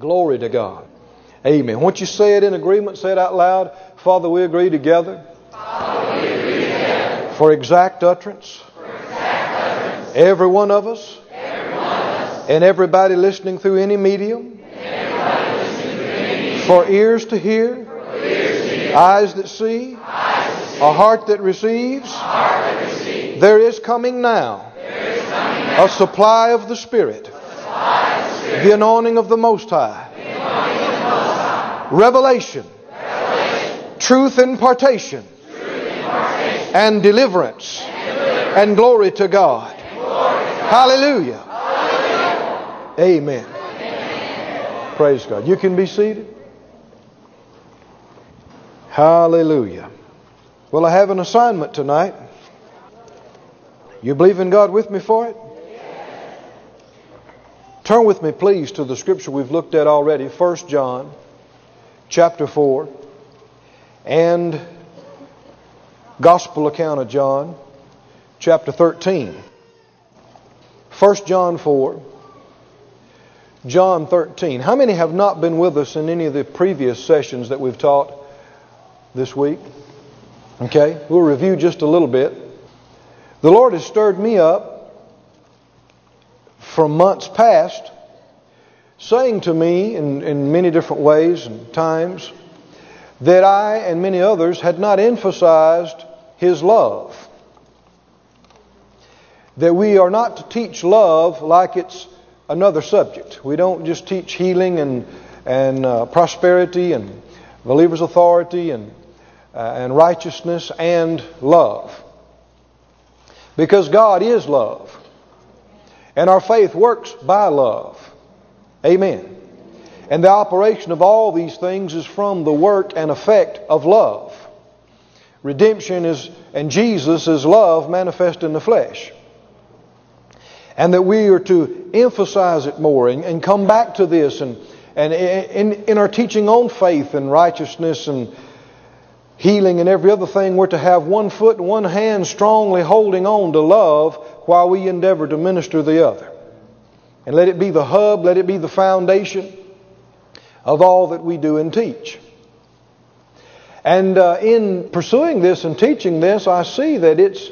Glory to God. Amen. Once you say it in agreement, say it out loud. Father, we agree together. Father, we agree together. For exact utterance. For exact utterance. Every one of us. And everybody listening through any medium. For ears to hear. Eyes that see. A heart that receives. There is coming now. A supply of the Spirit. The anointing of the Most High. Revelation. Truth impartation. And deliverance. And, glory to God. Hallelujah. Amen. Amen. Praise God. You can be seated. Hallelujah. Well, I have an assignment tonight. You believe in God with me for it? Turn with me, please, to the scripture we've looked at already, 1 John chapter 4 and Gospel account of John chapter 13. 1 John 4, John 13. How many have not been with us in any of the previous sessions that we've taught this week? Okay, we'll review just a little bit. The Lord has stirred me up from months past, saying to me in, in many different ways and times that I and many others had not emphasized His love. That we are not to teach love like it's another subject. We don't just teach healing and, and uh, prosperity and believer's authority and, uh, and righteousness and love. Because God is love. And our faith works by love. Amen. And the operation of all these things is from the work and effect of love. Redemption is, and Jesus is love manifest in the flesh. And that we are to emphasize it more and, and come back to this and, and in, in our teaching on faith and righteousness and healing and every other thing, we're to have one foot and one hand strongly holding on to love while we endeavor to minister the other. And let it be the hub, let it be the foundation of all that we do and teach. And uh, in pursuing this and teaching this, I see that it's,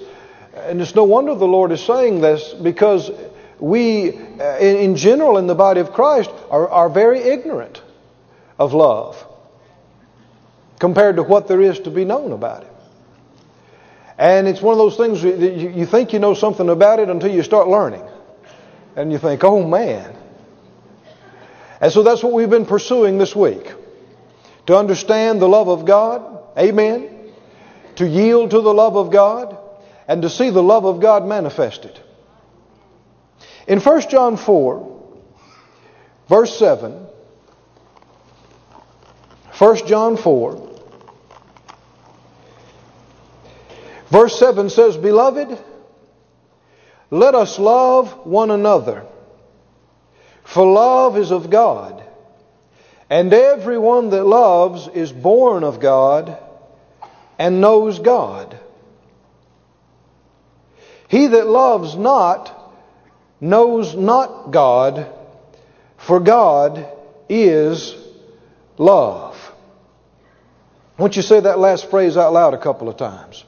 and it's no wonder the Lord is saying this because we, uh, in, in, general, in the body of Christ, are, are very ignorant of love compared to what there is to be known about it. And it's one of those things that you think you know something about it until you start learning. And you think, oh man. And so that's what we've been pursuing this week. To understand the love of God. Amen. To yield to the love of God. And to see the love of God manifested. In 1 John 4, verse 7, 1 John 4, Verse 7 says, Beloved, let us love one another, for love is of God, and everyone that loves is born of God and knows God. He that loves not knows not God, for God is love. Won't you say that last phrase out loud a couple of times?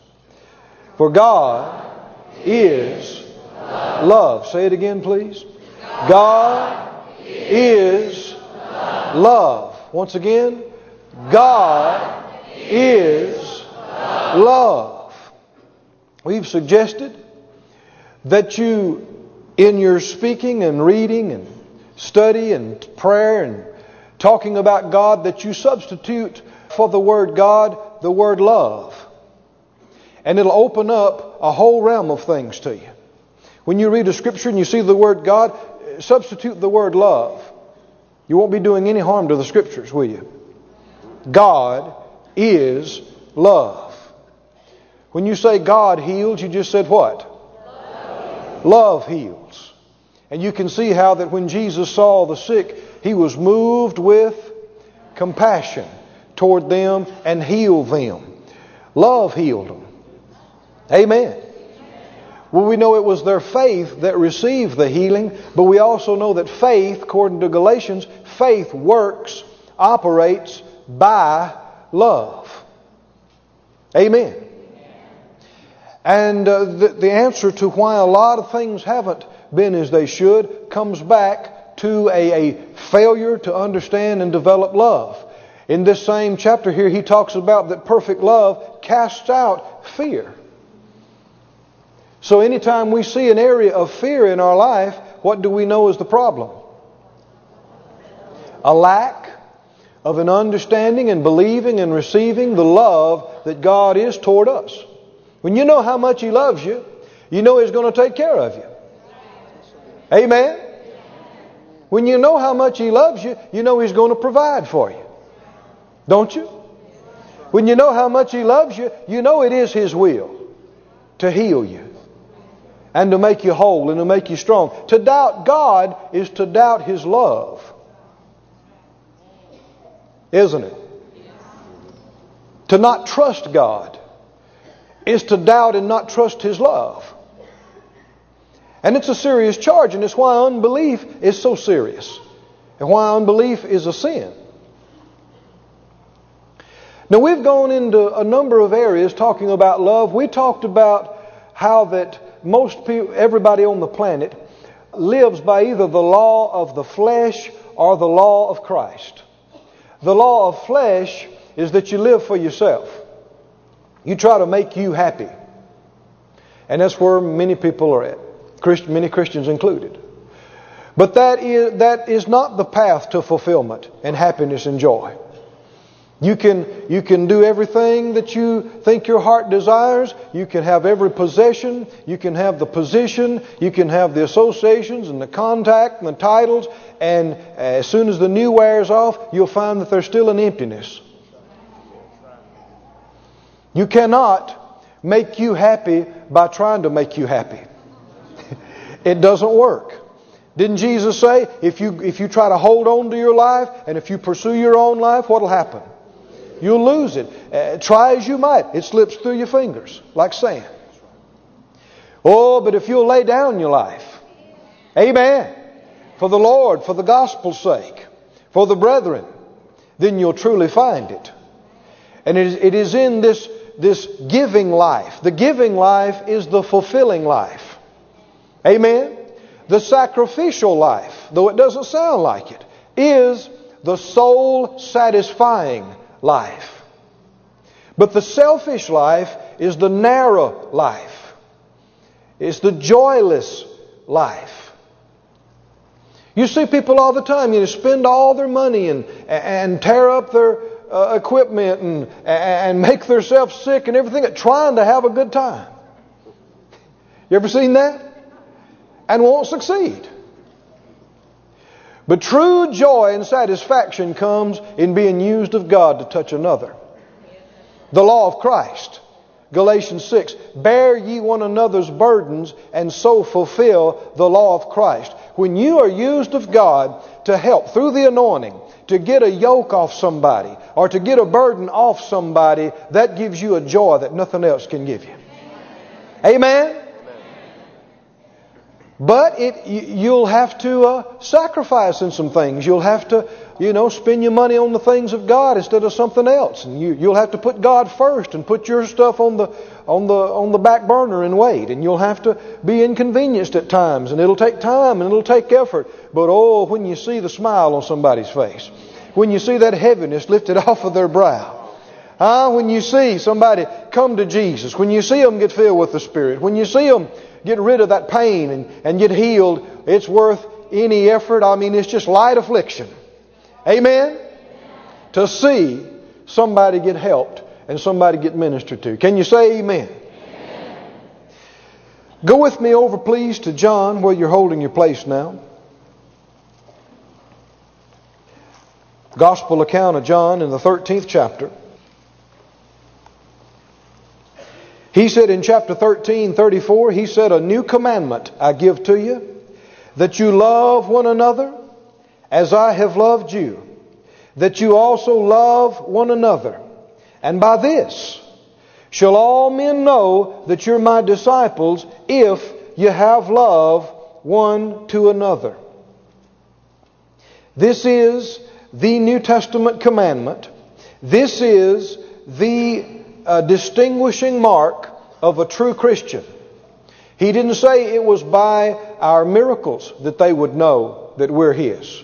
For God is love. Say it again, please. God is love. Once again, God is love. We've suggested that you, in your speaking and reading and study and prayer and talking about God, that you substitute for the word God the word love. And it'll open up a whole realm of things to you. When you read a scripture and you see the word God, substitute the word love. You won't be doing any harm to the scriptures, will you? God is love. When you say God heals, you just said what? Love, love heals. And you can see how that when Jesus saw the sick, he was moved with compassion toward them and healed them. Love healed them. Amen. Well, we know it was their faith that received the healing, but we also know that faith, according to Galatians, faith works, operates by love. Amen. And uh, the, the answer to why a lot of things haven't been as they should comes back to a, a failure to understand and develop love. In this same chapter here, he talks about that perfect love casts out fear. So anytime we see an area of fear in our life, what do we know is the problem? A lack of an understanding and believing and receiving the love that God is toward us. When you know how much He loves you, you know He's going to take care of you. Amen? When you know how much He loves you, you know He's going to provide for you. Don't you? When you know how much He loves you, you know it is His will to heal you and to make you whole and to make you strong. To doubt God is to doubt His love. Isn't it? To not trust God is to doubt and not trust His love. And it's a serious charge, and it's why unbelief is so serious, and why unbelief is a sin. Now, we've gone into a number of areas talking about love. We talked about how that most people, everybody on the planet, lives by either the law of the flesh or the law of Christ. The law of flesh is that you live for yourself. You try to make you happy. And that's where many people are at, many Christians included. But that is, that is not the path to fulfillment and happiness and joy. You can, you can do everything that you think your heart desires. You can have every possession. You can have the position. You can have the associations and the contact and the titles. And as soon as the new wears off, you'll find that there's still an emptiness. You cannot make you happy by trying to make you happy. it doesn't work. Didn't Jesus say, if you, if you try to hold on to your life and if you pursue your own life, what'll happen? You'll lose it. Uh, try as you might, it slips through your fingers like sand. Oh, but if you'll lay down your life, amen, for the Lord, for the gospel's sake, for the brethren, then you'll truly find it. And it is, it is in this, this giving life. The giving life is the fulfilling life. Amen? The sacrificial life, though it doesn't sound like it, is the soul satisfying life. But the selfish life is the narrow life. It's the joyless life. You see people all the time, you know, spend all their money and, and tear up their uh, equipment and, and make themselves sick and everything, trying to have a good time. You ever seen that? And won't succeed. But true joy and satisfaction comes in being used of God to touch another. The law of Christ. Galatians 6. Bear ye one another's burdens and so fulfill the law of Christ. When you are used of God to help through the anointing, to get a yoke off somebody, or to get a burden off somebody, that gives you a joy that nothing else can give you. Amen? But it, you'll have to uh, sacrifice in some things. You'll have to, you know, spend your money on the things of God instead of something else. And you, you'll have to put God first and put your stuff on the, on the, on the back burner and wait. And you'll have to be inconvenienced at times. And it'll take time and it'll take effort. But oh, when you see the smile on somebody's face, when you see that heaviness lifted off of their brow, Ah, when you see somebody come to Jesus, when you see them get filled with the Spirit, when you see them get rid of that pain and, and get healed, it's worth any effort. I mean, it's just light affliction. Amen? To see somebody get helped and somebody get ministered to. Can you say amen? amen? Go with me over, please, to John, where you're holding your place now. Gospel account of John in the 13th chapter. He said in chapter 13, 34, He said, A new commandment I give to you, that you love one another as I have loved you, that you also love one another. And by this shall all men know that you're my disciples if you have love one to another. This is the New Testament commandment. This is the uh, distinguishing mark of a true Christian. He didn't say it was by our miracles that they would know that we're His.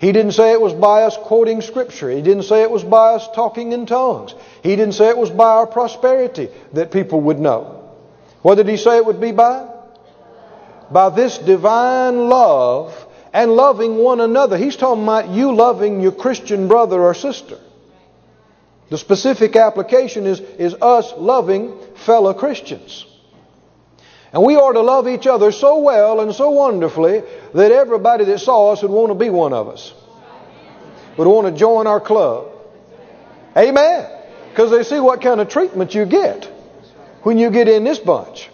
He didn't say it was by us quoting Scripture. He didn't say it was by us talking in tongues. He didn't say it was by our prosperity that people would know. What did He say it would be by? By this divine love and loving one another. He's talking about you loving your Christian brother or sister. The specific application is, is us loving fellow Christians. And we are to love each other so well and so wonderfully that everybody that saw us would want to be one of us. Would want to join our club. Amen. Because they see what kind of treatment you get when you get in this bunch.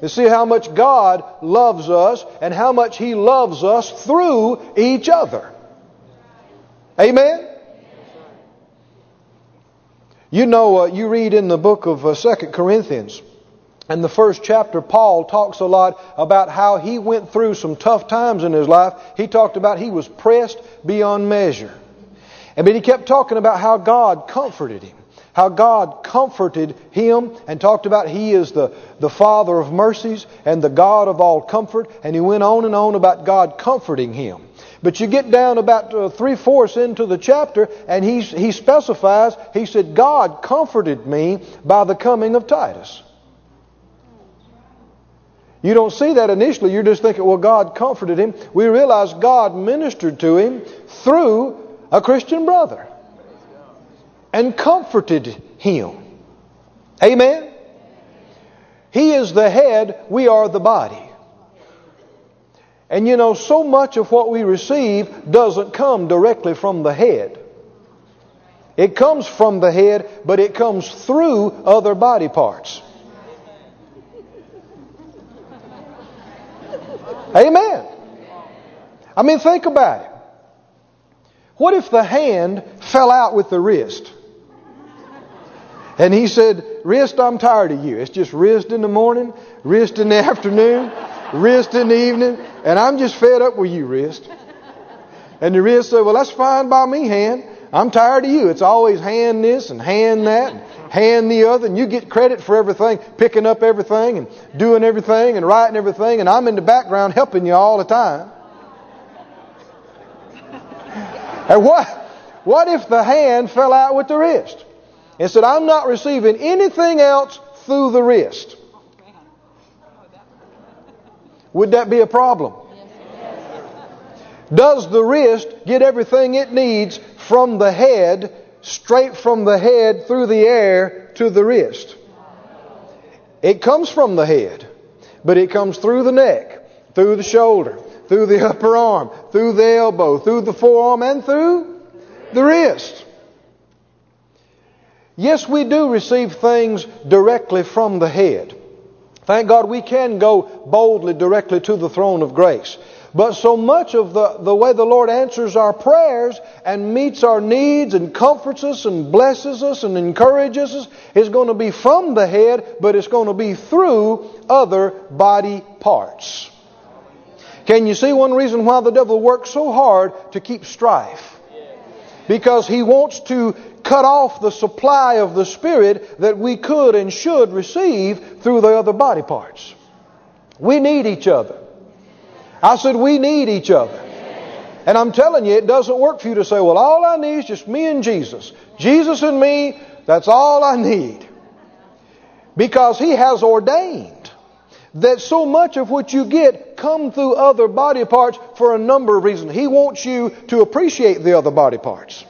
They see how much God loves us and how much He loves us through each other. Amen. You know, uh, you read in the book of uh, 2 Corinthians in the first chapter, Paul talks a lot about how he went through some tough times in his life. He talked about he was pressed beyond measure. And but he kept talking about how God comforted him. How God comforted him and talked about he is the, the Father of mercies and the God of all comfort. And he went on and on about God comforting him. But you get down about uh, three fourths into the chapter, and he, he specifies, he said, God comforted me by the coming of Titus. You don't see that initially. You're just thinking, well, God comforted him. We realize God ministered to him through a Christian brother and comforted him. Amen? He is the head, we are the body. And you know, so much of what we receive doesn't come directly from the head. It comes from the head, but it comes through other body parts. Amen. I mean, think about it. What if the hand fell out with the wrist? And he said, Wrist, I'm tired of you. It's just wrist in the morning, wrist in the afternoon, wrist in the evening, and I'm just fed up with you, wrist. And the wrist said, Well, that's fine by me, hand. I'm tired of you. It's always hand this and hand that and hand the other, and you get credit for everything, picking up everything and doing everything and writing everything, and I'm in the background helping you all the time. and what, what if the hand fell out with the wrist? And said, I'm not receiving anything else through the wrist. Would that be a problem? Does the wrist get everything it needs from the head straight from the head through the air to the wrist. It comes from the head, but it comes through the neck, through the shoulder, through the upper arm, through the elbow, through the forearm, and through the wrist. Yes, we do receive things directly from the head. Thank God we can go boldly directly to the throne of grace. But so much of the, the way the Lord answers our prayers and meets our needs and comforts us and blesses us and encourages us is going to be from the head, but it's going to be through other body parts. Can you see one reason why the devil works so hard to keep strife? Because he wants to cut off the supply of the Spirit that we could and should receive through the other body parts. We need each other. I said, we need each other. And I'm telling you, it doesn't work for you to say, well, all I need is just me and Jesus. Jesus and me, that's all I need. Because He has ordained that so much of what you get come through other body parts for a number of reasons. He wants you to appreciate the other body parts.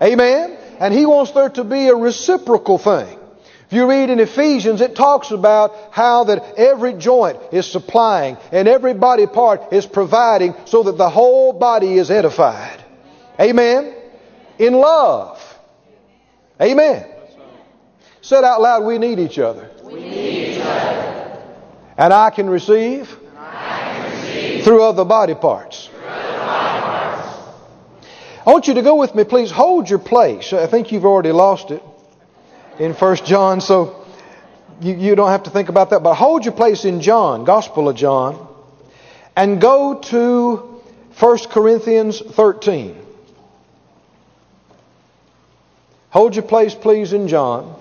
Amen? And He wants there to be a reciprocal thing. If you read in Ephesians, it talks about how that every joint is supplying and every body part is providing so that the whole body is edified. Amen? In love. Amen. Said out loud, we need each other. We need each other. And I can receive, I can receive through other body parts. through other body parts. I want you to go with me, please. Hold your place. I think you've already lost it. in 1 John, so you, you don't have to think about that. But hold your place in John, Gospel of John, and go to 1 Corinthians 13. Hold your place, please, in John.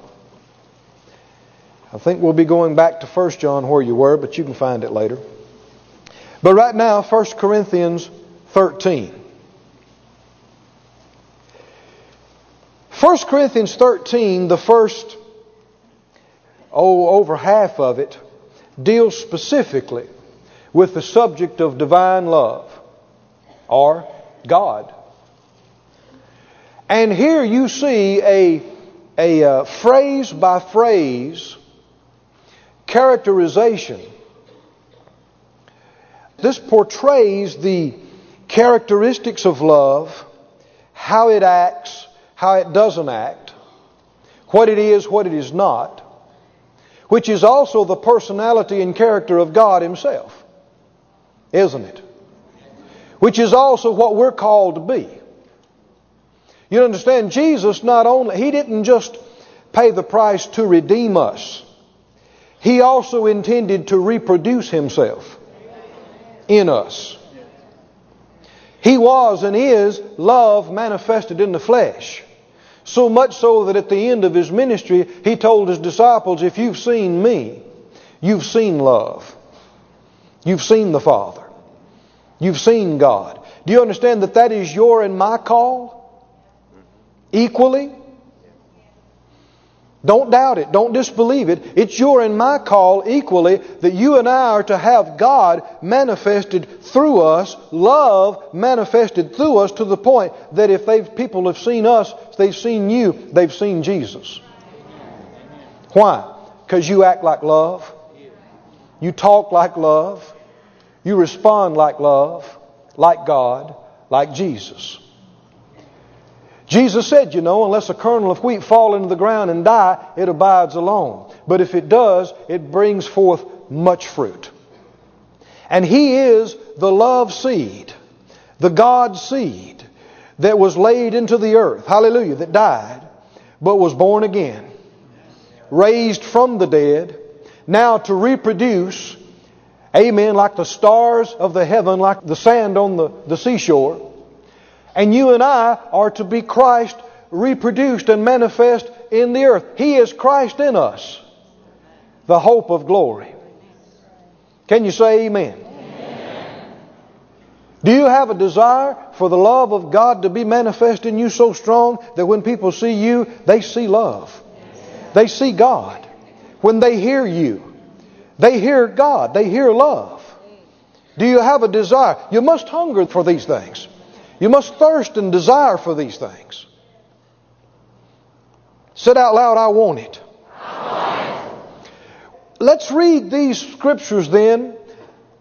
I think we'll be going back to 1 John where you were, but you can find it later. But right now, 1 Corinthians 13. 1 Corinthians 13, the first, oh, over half of it, deals specifically with the subject of divine love or God. And here you see a, a uh, phrase by phrase characterization. This portrays the characteristics of love, how it acts, how it doesn't act, what it is, what it is not, which is also the personality and character of God Himself, isn't it? Which is also what we're called to be. You understand, Jesus not only, He didn't just pay the price to redeem us, He also intended to reproduce Himself in us. He was and is love manifested in the flesh. So much so that at the end of his ministry, he told his disciples, If you've seen me, you've seen love. You've seen the Father. You've seen God. Do you understand that that is your and my call? Equally? Don't doubt it. Don't disbelieve it. It's your and my call equally that you and I are to have God manifested through us, love manifested through us to the point that if they've, people have seen us, they've seen you, they've seen Jesus. Why? Because you act like love. You talk like love. You respond like love, like God, like Jesus. Jesus said, you know, unless a kernel of wheat fall into the ground and die, it abides alone. But if it does, it brings forth much fruit. And He is the love seed, the God seed that was laid into the earth, hallelujah, that died, but was born again, raised from the dead, now to reproduce, amen, like the stars of the heaven, like the sand on the, the seashore and you and I are to be Christ reproduced and manifest in the earth. He is Christ in us, the hope of glory. Can you say amen? amen? Do you have a desire for the love of God to be manifest in you so strong that when people see you, they see love? They see God. When they hear you, they hear God. They hear love. Do you have a desire? You must hunger for these things. You must thirst and desire for these things. Said out loud, I want it. Let's read these scriptures then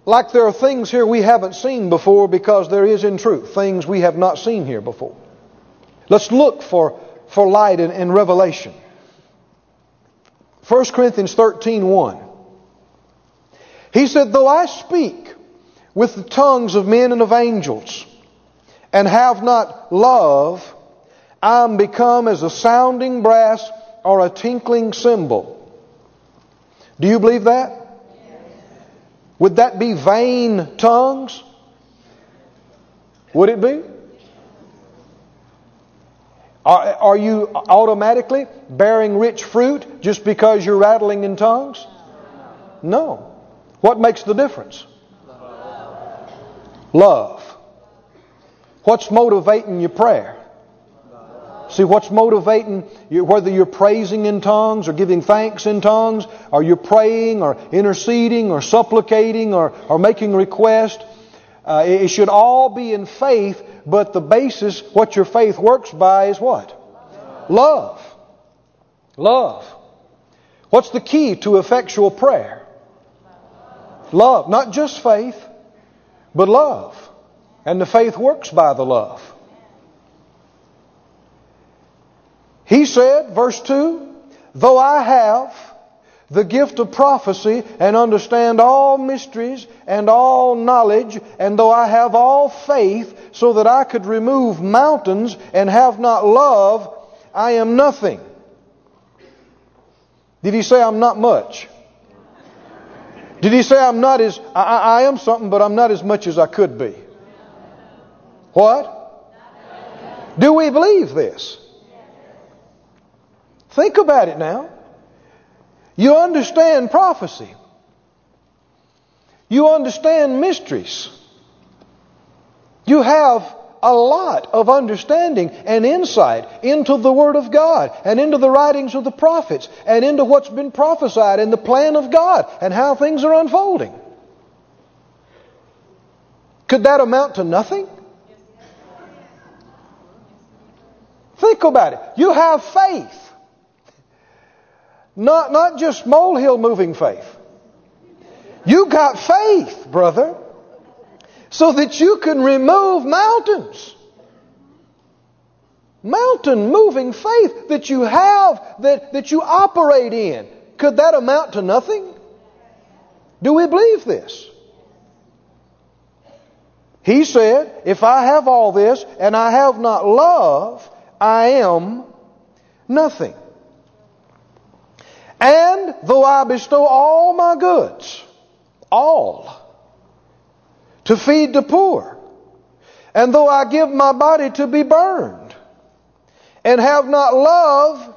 like there are things here we haven't seen before because there is in truth things we have not seen here before. Let's look for, for light and, and revelation. 1 Corinthians 13 1. He said, Though I speak with the tongues of men and of angels, and have not love, I am become as a sounding brass or a tinkling cymbal. Do you believe that? Would that be vain tongues? Would it be? Are, are you automatically bearing rich fruit just because you're rattling in tongues? No. What makes the difference? Love. What's motivating your prayer? See, what's motivating you, whether you're praising in tongues or giving thanks in tongues, or you're praying or interceding or supplicating or, or making request, uh, it should all be in faith, but the basis, what your faith works by, is what? Love. Love. What's the key to effectual prayer? Love. Not just faith, but love. And the faith works by the love. He said, verse 2, Though I have the gift of prophecy and understand all mysteries and all knowledge, and though I have all faith so that I could remove mountains and have not love, I am nothing. Did he say I'm not much? Did he say I'm not as, I, I am something, but I'm not as much as I could be? What? Do we believe this? Think about it now. You understand prophecy. You understand mysteries. You have a lot of understanding and insight into the Word of God and into the writings of the prophets and into what's been prophesied and the plan of God and how things are unfolding. Could that amount to nothing? Think about it. You have faith. Not, not just molehill moving faith. You got faith, brother so that you can remove mountains. Mountain moving faith that you have, that, that you operate in. Could that amount to nothing? Do we believe this? He said, If I have all this and I have not love, I am nothing. And though I bestow all my goods, all, to feed the poor. And though I give my body to be burned and have not love,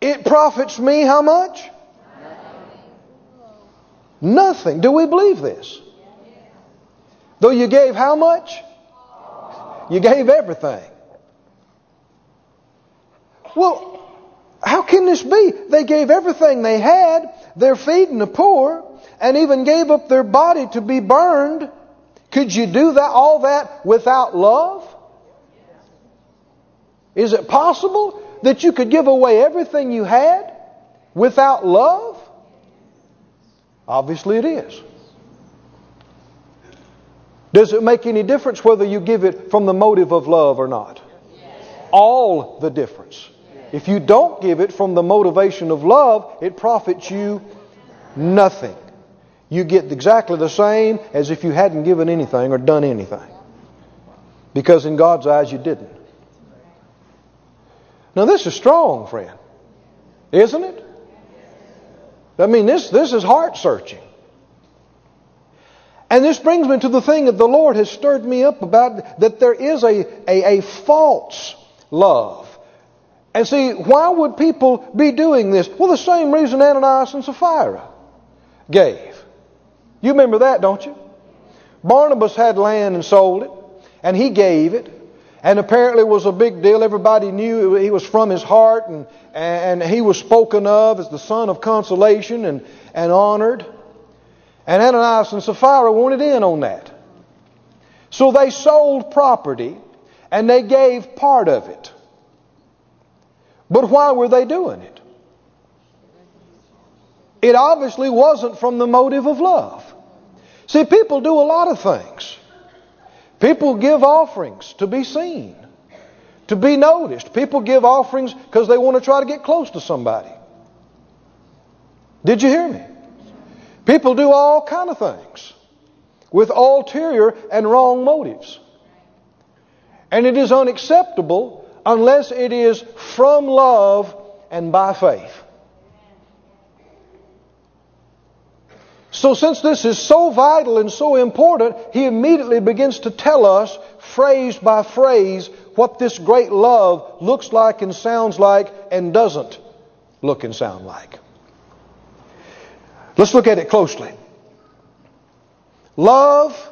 it profits me how much? Nothing. Do we believe this? Though you gave how much? You gave everything. Well, how can this be? They gave everything they had. They're feeding the poor and even gave up their body to be burned. Could you do that, all that without love? Is it possible that you could give away everything you had without love? Obviously it is. Does it make any difference whether you give it from the motive of love or not? All the difference. If you don't give it from the motivation of love, it profits you nothing you get exactly the same as if you hadn't given anything or done anything. Because in God's eyes, you didn't. Now, this is strong, friend. Isn't it? I mean, this, this is heart searching. And this brings me to the thing that the Lord has stirred me up about that there is a, a, a false love. And see, why would people be doing this? Well, the same reason Ananias and Sapphira gave. You remember that, don't you? Barnabas had land and sold it, and he gave it. And apparently it was a big deal. Everybody knew he was from his heart, and, and he was spoken of as the son of consolation and, and honored. And Ananias and Sapphira wanted in on that. So they sold property, and they gave part of it. But why were they doing it? It obviously wasn't from the motive of love. See, people do a lot of things. People give offerings to be seen, to be noticed. People give offerings because they want to try to get close to somebody. Did you hear me? People do all kind of things with ulterior and wrong motives. And it is unacceptable unless it is from love and by faith. So, since this is so vital and so important, he immediately begins to tell us, phrase by phrase, what this great love looks like and sounds like and doesn't look and sound like. Let's look at it closely. Love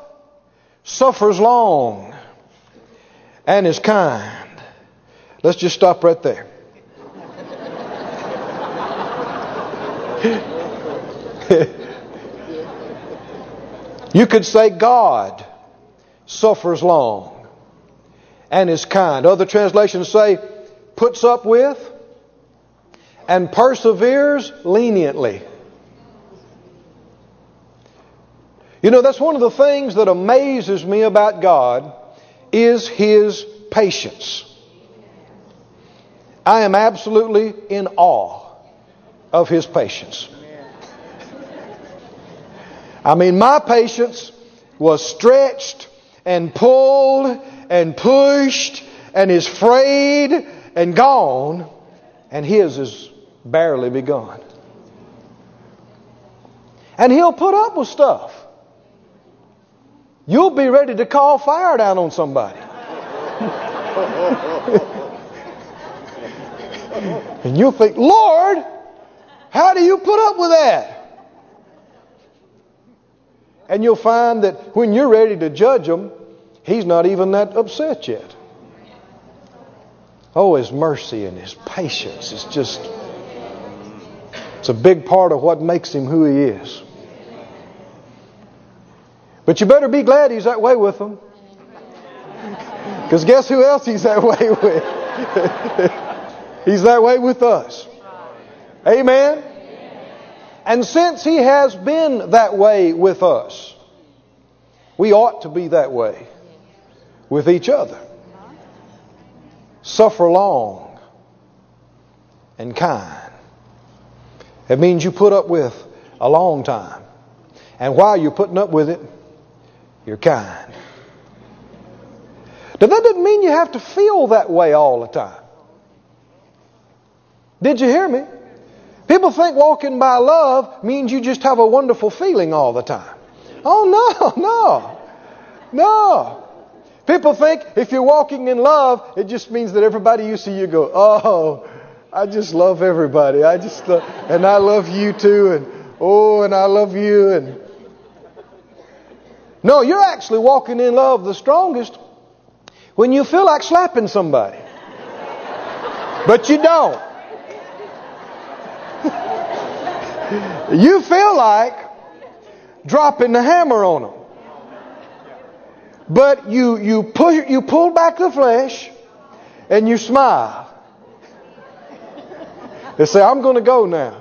suffers long and is kind. Let's just stop right there. You could say God suffers long and is kind. Other translations say puts up with and perseveres leniently. You know, that's one of the things that amazes me about God is His patience. I am absolutely in awe of His patience. I mean, my patience was stretched and pulled and pushed and is frayed and gone, and his is barely begun. And He'll put up with stuff. You'll be ready to call fire down on somebody. and you'll think, Lord, how do you put up with that? And you'll find that when you're ready to judge him, He's not even that upset yet. Oh, His mercy and His patience is just, it's a big part of what makes Him who He is. But you better be glad He's that way with them. Because guess who else He's that way with? he's that way with us. Amen? And since He has been that way with us, we ought to be that way with each other. Suffer long and kind. It means you put up with a long time. And while you're putting up with it, you're kind. Now, that doesn't mean you have to feel that way all the time. Did you hear me? People think walking by love means you just have a wonderful feeling all the time. Oh, no, no, no. People think if you're walking in love, it just means that everybody you see you go, oh, I just love everybody. I just, uh, and I love you too, and oh, and I love you, and no, you're actually walking in love the strongest when you feel like slapping somebody, but you don't. You feel like dropping the hammer on them. But you, you, push, you pull back the flesh and you smile. They say, I'm going to go now.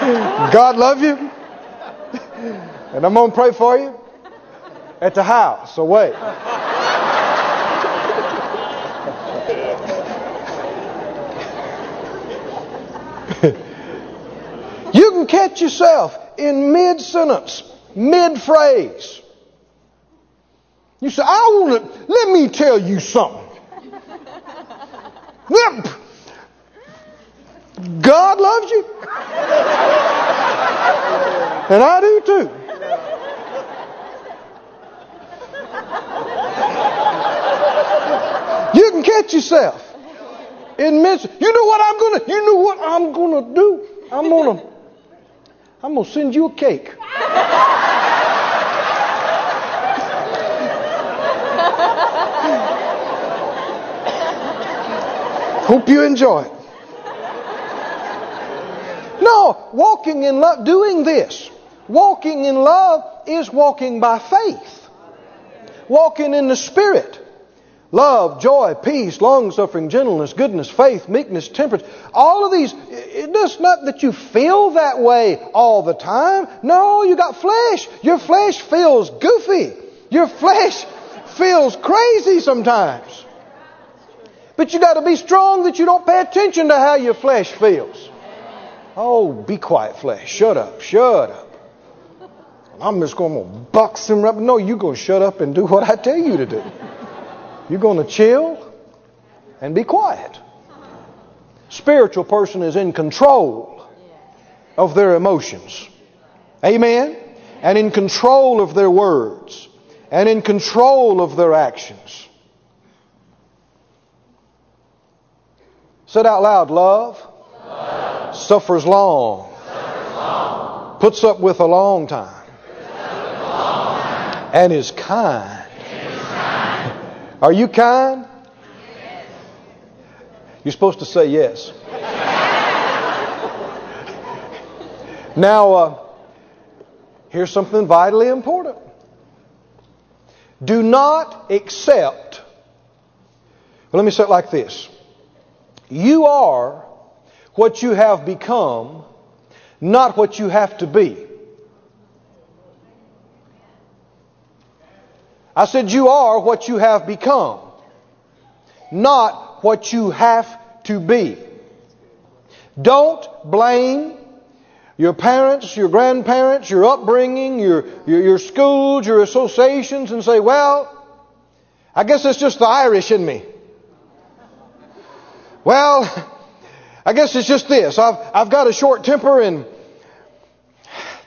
God love you. And I'm going to pray for you at the house. So wait. Catch yourself in mid sentence mid phrase. You say, I want to, let me tell you something. God loves you. and I do too. You can catch yourself in mid. You know what I'm gonna. You know what I'm gonna do. I'm gonna. I'm gonna send you a cake. Hope you enjoy it. No, walking in love, doing this, walking in love is walking by faith. Walking in the Spirit. Love, joy, peace, long suffering, gentleness, goodness, faith, meekness, temperance. All of these, it's not that you feel that way all the time. No, you got flesh. Your flesh feels goofy. Your flesh feels crazy sometimes. But you got to be strong that you don't pay attention to how your flesh feels. Oh, be quiet, flesh. Shut up. Shut up. I'm just going to box him up. No, you're going to shut up and do what I tell you to do. You're going to chill and be quiet. Spiritual person is in control of their emotions. Amen? And in control of their words. And in control of their actions. Said out loud, love, love. Suffers, long. suffers long, puts up with a long time, a long time. And, is kind. Are you kind? Yes. You're supposed to say yes. now, uh, here's something vitally important. Do not accept. Let me say it like this. You are what you have become, not what you have to be. I said, You are what you have become, not what you have to be. Don't blame your parents, your grandparents, your upbringing, your, your, your schools, your associations, and say, Well, I guess it's just the Irish in me. Well, I guess it's just this. I've, I've got a short temper and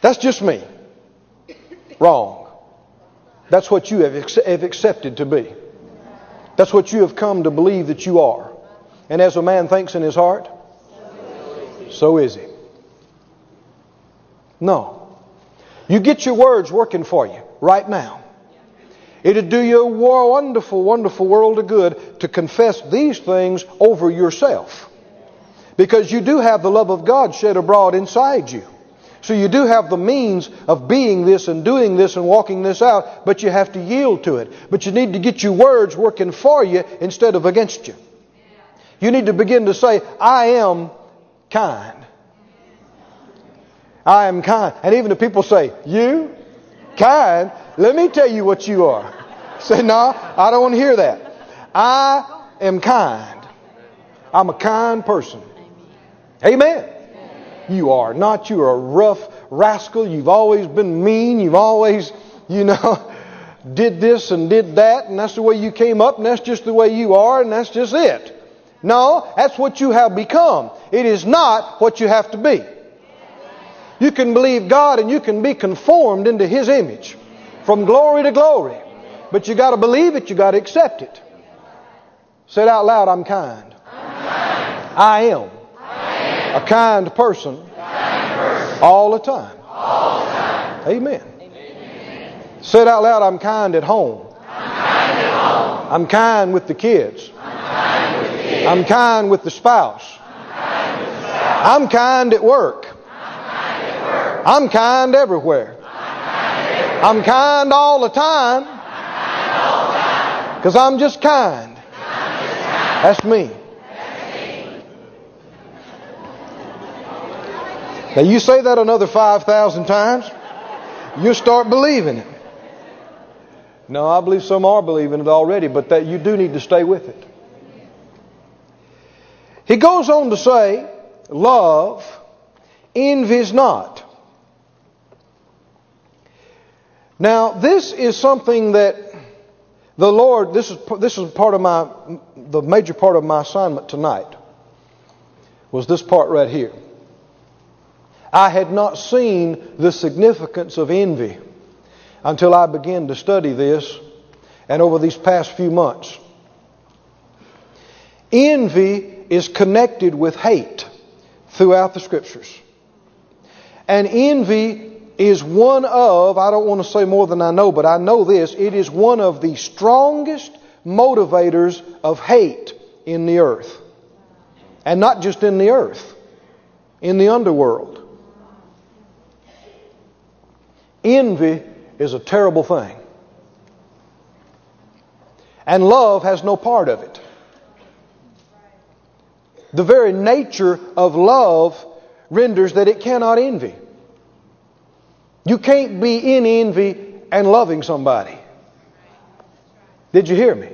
that's just me. Wrong. That's what you have, have accepted to be. That's what you have come to believe that you are. And as a man thinks in his heart, so is he. No. You get your words working for you right now. It'd do you a wonderful, wonderful world of good to confess these things over yourself. Because you do have the love of God shed abroad inside you. So you do have the means of being this and doing this and walking this out, but you have to yield to it. But you need to get your words working for you instead of against you. You need to begin to say, I am kind. I am kind. And even if people say, You? Kind? Let me tell you what you are. Say, no, I don't want to hear that. I am kind. I'm a kind person. Amen. You are not. You're a rough rascal. You've always been mean. You've always, you know, did this and did that, and that's the way you came up, and that's just the way you are, and that's just it. No, that's what you have become. It is not what you have to be. You can believe God and you can be conformed into His image from glory to glory. But you got to believe it, you got to accept it. Say it out loud, I'm kind. I'm kind. I, am. A kind person. All, the time. Amen. Say it out loud, I'm kind at home. I'm kind, with the kids. I'm kind with the, spouse. I'm kind, at work. I'm kind everywhere. I'm kind all the time. Because I'm just kind. That's me. Now you say that another 5,000 times, you'll start believing it. No, I believe some are believing it already, but that you do need to stay with it. He goes on to say, love envies not. Now, this is something that the Lord, this is, this is part of my, the major part of my assignment tonight, was this part right here. I had not seen the significance of envy until I began to study this and over these past few months. Envy is connected with hate throughout the scriptures. And envy is one of, I don't want to say more than I know, but I know this, it is one of the strongest motivators of hate in the earth. And not just in the earth, in the underworld. Envy is a terrible thing. And love has no part of it. The very nature of love renders that it cannot envy. You can't be in envy and loving somebody. Did you hear me?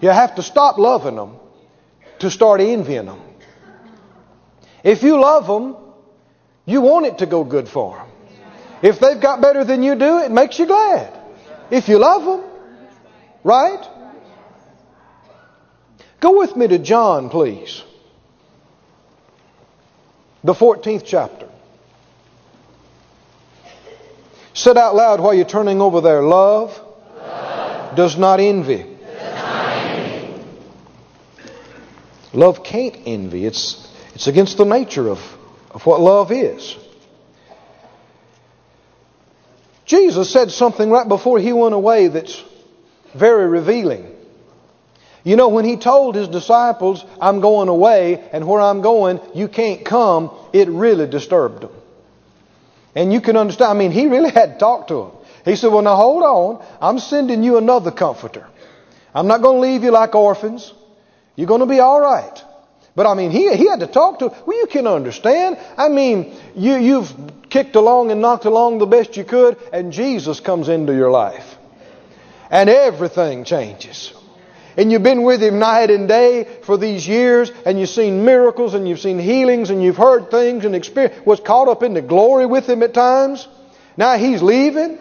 You have to stop loving them to start envying them. If you love them, you want it to go good for them. If they've got better than you do, it makes you glad. If you love them, right? Go with me to John, please. The 14th chapter. Said out loud while you're turning over there love, love. Does, not envy. does not envy. Love can't envy. It's, it's against the nature of, of what love is. Jesus said something right before he went away that's very revealing. You know, when he told his disciples, I'm going away, and where I'm going, you can't come, it really disturbed them. And you can understand, I mean, he really had to talk to them. He said, Well, now hold on. I'm sending you another comforter. I'm not going to leave you like orphans. You're going to be all right. But I mean, he, he had to talk to, well, you can understand. I mean, you, you've kicked along and knocked along the best you could, and Jesus comes into your life. And everything changes and you've been with Him night and day for these years, and you've seen miracles, and you've seen healings, and you've heard things, and experience, was caught up in the glory with Him at times. Now He's leaving.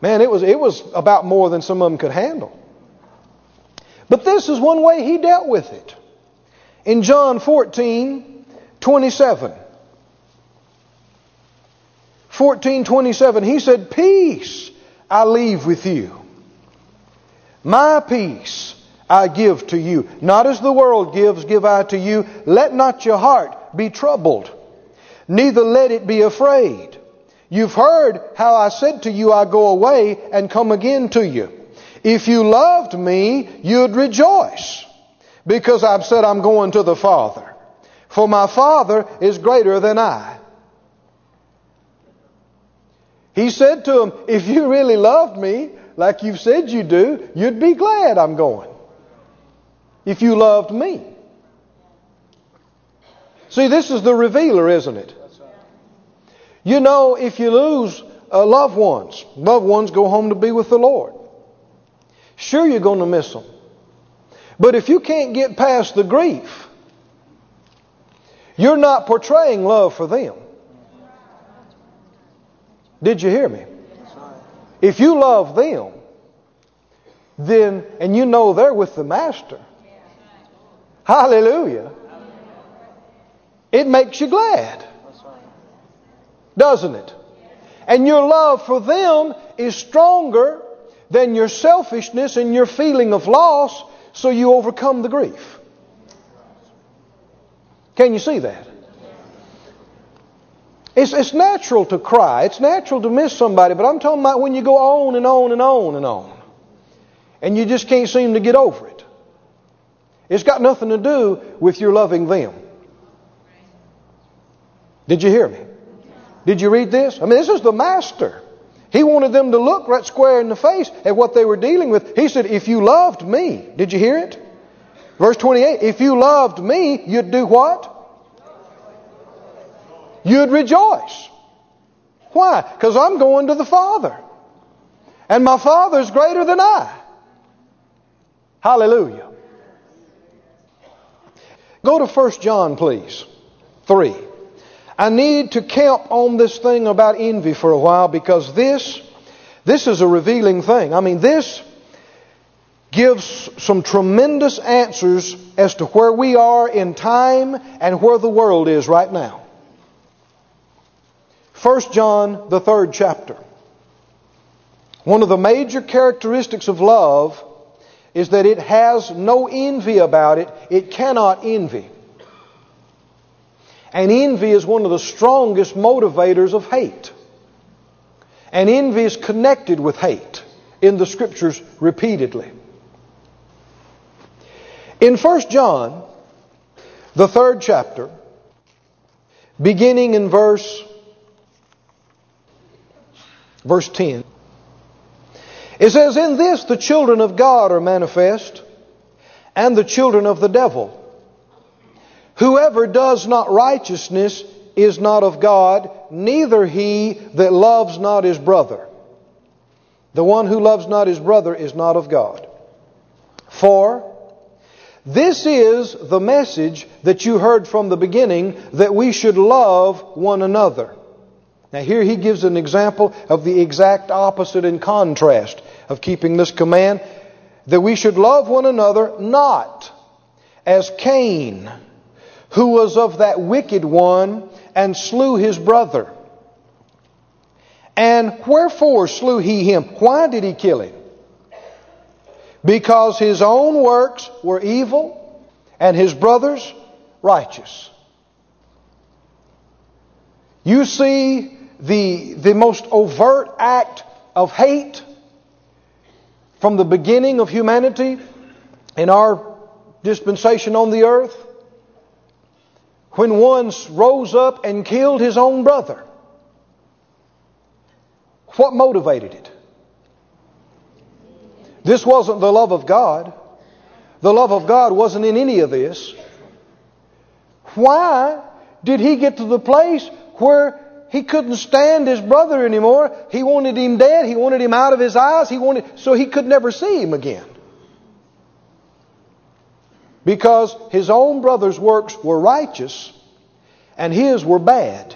Man, it was, it was about more than some of them could handle. But this is one way He dealt with it. In John 14, 27. 14, 27, he said, Peace I leave with you. My peace I give to you. Not as the world gives, give I to you. Let not your heart be troubled, neither let it be afraid. You've heard how I said to you, I go away and come again to you. If you loved me, you'd rejoice, because I've said I'm going to the Father. For my Father is greater than I. He said to him, If you really loved me, like you've said you do, you'd be glad I'm going. If you loved me. See, this is the revealer, isn't it? You know, if you lose uh, loved ones, loved ones go home to be with the Lord. Sure, you're going to miss them. But if you can't get past the grief, you're not portraying love for them. Did you hear me? If you love them, then, and you know they're with the Master, hallelujah, it makes you glad. Doesn't it? And your love for them is stronger than your selfishness and your feeling of loss, so you overcome the grief. Can you see that? It's, it's natural to cry. It's natural to miss somebody, but I'm talking about when you go on and on and on and on. And you just can't seem to get over it. It's got nothing to do with your loving them. Did you hear me? Did you read this? I mean, this is the master. He wanted them to look right square in the face at what they were dealing with. He said, If you loved me, did you hear it? Verse 28 If you loved me, you'd do what? you'd rejoice. Why? Because I'm going to the Father. And my Father's greater than I. Hallelujah. Go to 1 John, please. 3. I need to camp on this thing about envy for a while because this, this is a revealing thing. I mean, this gives some tremendous answers as to where we are in time and where the world is right now. 1 John, the third chapter. One of the major characteristics of love is that it has no envy about it. It cannot envy. And envy is one of the strongest motivators of hate. And envy is connected with hate in the scriptures repeatedly. In 1 John, the third chapter, beginning in verse Verse 10. It says, In this the children of God are manifest, and the children of the devil. Whoever does not righteousness is not of God, neither he that loves not his brother. The one who loves not his brother is not of God. For this is the message that you heard from the beginning, that we should love one another. Now, here he gives an example of the exact opposite and contrast of keeping this command that we should love one another not as Cain, who was of that wicked one and slew his brother. And wherefore slew he him? Why did he kill him? Because his own works were evil and his brother's righteous. You see the, the most overt act of hate from the beginning of humanity in our dispensation on the earth when one rose up and killed his own brother. What motivated it? This wasn't the love of God. The love of God wasn't in any of this. Why did he get to the place where he couldn't stand his brother anymore. He wanted him dead. He wanted him out of his eyes. He wanted, so he could never see him again. Because his own brother's works were righteous and his were bad.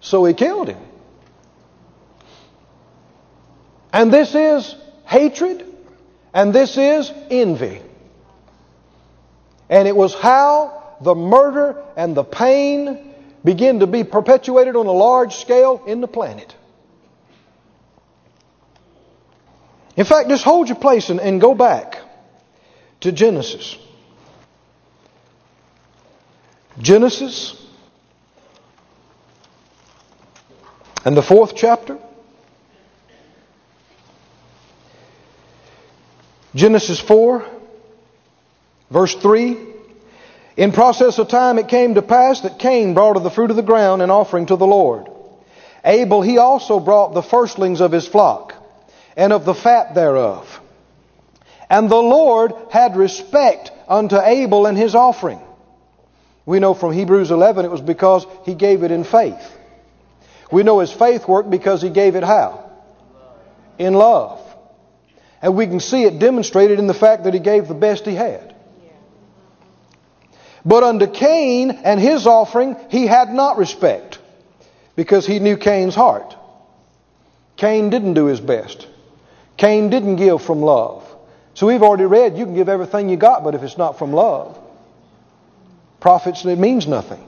So he killed him. And this is hatred And this is envy. And it was how the murder and the pain begin to be perpetuated on a large scale in the planet. In fact, just hold your place and, and go back to Genesis. Genesis and the fourth chapter. Genesis 4, verse 3. In process of time it came to pass that Cain brought of the fruit of the ground an offering to the Lord. Abel he also brought the firstlings of his flock, and of the fat thereof. And the Lord had respect unto Abel and his offering. We know from Hebrews 11 it was because he gave it in faith. We know his faith worked because he gave it how? In love. And we can see it demonstrated in the fact that he gave the best he had. But unto Cain and his offering he had not respect because he knew Cain's heart. Cain didn't do his best. Cain didn't give from love. So we've already read you can give everything you got, but if it's not from love, profits it means nothing.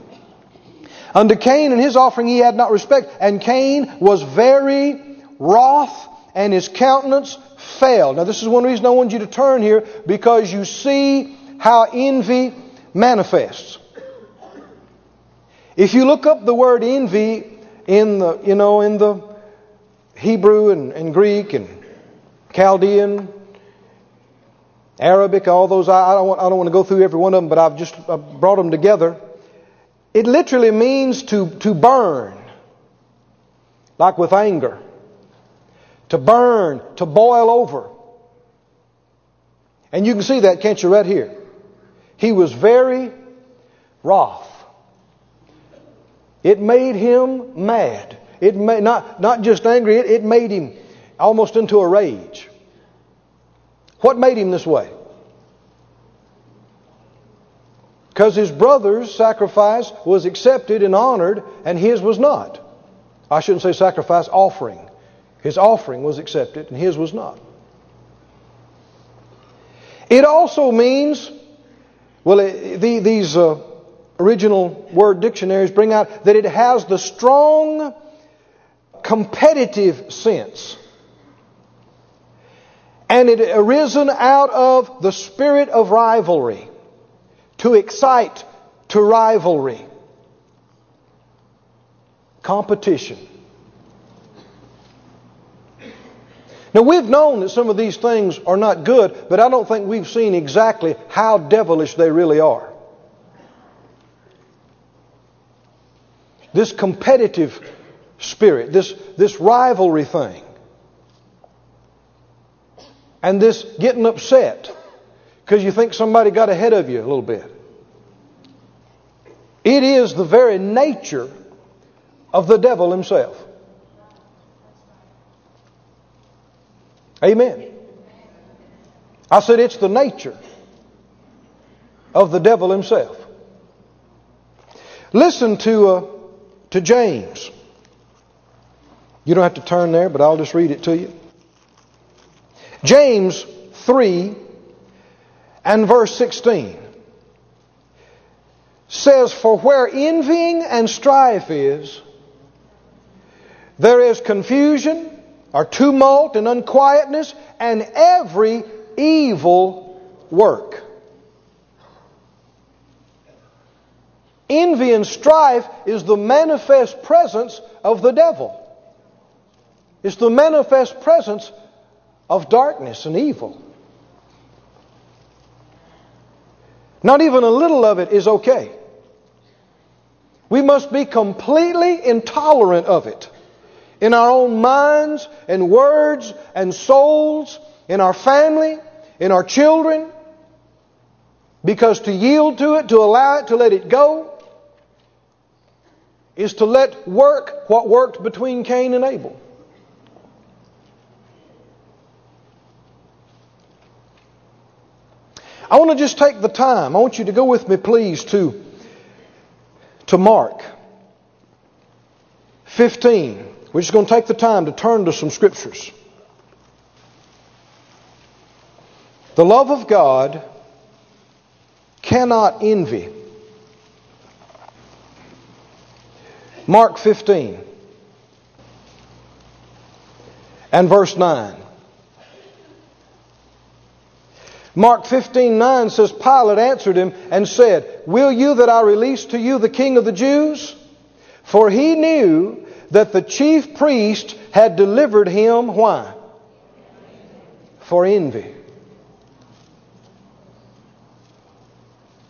Unto Cain and his offering he had not respect, and Cain was very wroth, and his countenance fell. Now this is one reason I want you to turn here, because you see how envy manifests. If you look up the word envy in the, you know, in the Hebrew and, and Greek and Chaldean, Arabic, all those, I, don't want, I don't want to go through every one of them, but I've just I've brought them together. It literally means to, to burn, like with anger. To burn, to boil over. And you can see that, can't you, right here? He was very wroth. It made him mad. It made, not, not just angry, it, it made him almost into a rage. What made him this way? Because his brother's sacrifice was accepted and honored, and his was not. I shouldn't say sacrifice, offering. His offering was accepted, and his was not. It also means, well, it, the, these uh, original word dictionaries bring out that it has the strong competitive sense. And it arisen out of the spirit of rivalry to excite to rivalry, competition. Now, we've known that some of these things are not good, but I don't think we've seen exactly how devilish they really are. This competitive spirit, this, this rivalry thing, and this getting upset because you think somebody got ahead of you a little bit. It is the very nature of the devil himself. Amen. I said it's the nature of the devil himself. Listen to, uh, to James. You don't have to turn there, but I'll just read it to you. James 3 and verse 16 says, For where envying and strife is, there is confusion or tumult and unquietness and every evil work. Envy and strife is the manifest presence of the devil. It's the manifest presence of darkness and evil. Not even a little of it is okay. We must be completely intolerant of it in our own minds and words and souls, in our family, in our children, because to yield to it, to allow it, to let it go, is to let work what worked between Cain and Abel. I want to just take the time. I want you to go with me, please, to, to Mark 15. We're just going to take the time to turn to some scriptures. The love of God cannot envy. Mark 15 and verse 9. Mark 15, 9 says, Pilate answered him and said, Will you that I release to you the king of the Jews? For he knew that the chief priest had delivered him, why? For envy.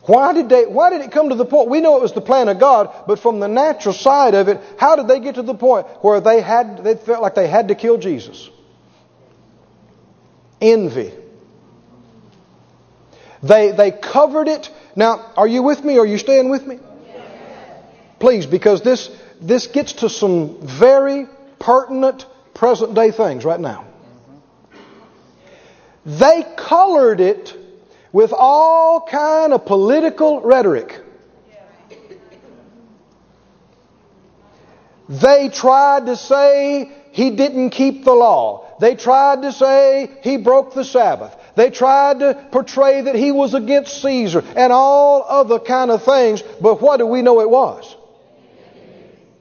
Why did, they, why did it come to the point? We know it was the plan of God, but from the natural side of it, how did they get to the point where they had they felt like they had to kill Jesus? Envy. They, they covered it. Now, are you with me? Are you staying with me? Please, because this, this gets to some very pertinent present day things right now. They colored it with all kind of political rhetoric. They tried to say he didn't keep the law. They tried to say he broke the Sabbath. They tried to portray that he was against Caesar and all other kind of things. But what do we know it was?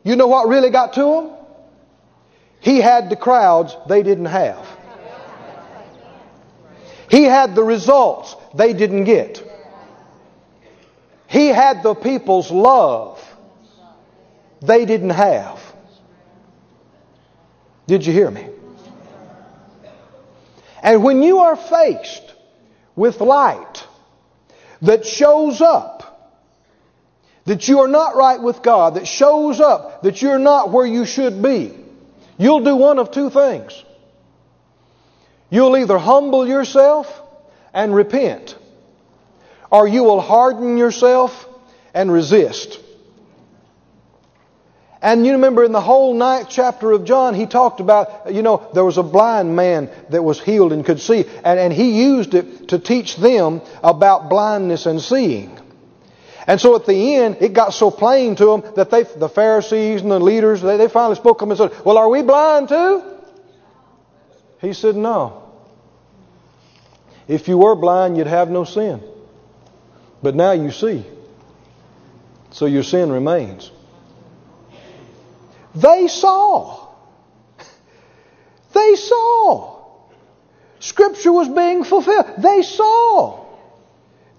You know what really got to him? He had the crowds they didn't have. He had the results they didn't get. He had the people's love they didn't have. Did you hear me? And when you are faced with light that shows up that you are not right with God, that shows up that you're not where you should be, you'll do one of two things. You'll either humble yourself and repent, or you will harden yourself and resist. And you remember in the whole ninth chapter of John, he talked about, you know, there was a blind man that was healed and could see, and, and he used it to teach them about blindness and seeing. And so at the end, it got so plain to them that they, the Pharisees and the leaders, they, they finally spoke up and said, Well, are we blind too? He said, No. If you were blind, you'd have no sin. But now you see. So your sin remains. They saw. They saw. Scripture was being fulfilled. They saw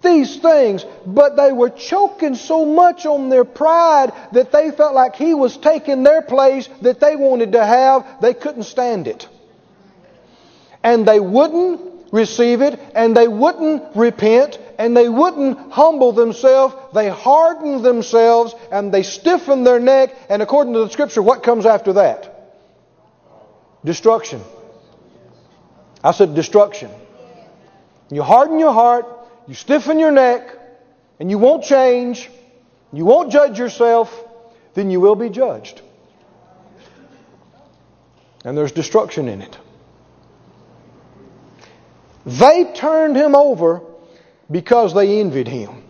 these things, but they were choking so much on their pride that they felt like he was taking their place that they wanted to have. They couldn't stand it. And they wouldn't receive it, and they wouldn't repent, and they wouldn't humble themselves. They hardened themselves, and they stiffened their neck, and according to the Scripture, what comes after that? Destruction. I said destruction. You harden your heart, you stiffen your neck, and you won't change, you won't judge yourself, then you will be judged. And there's destruction in it. They turned him over because they envied him.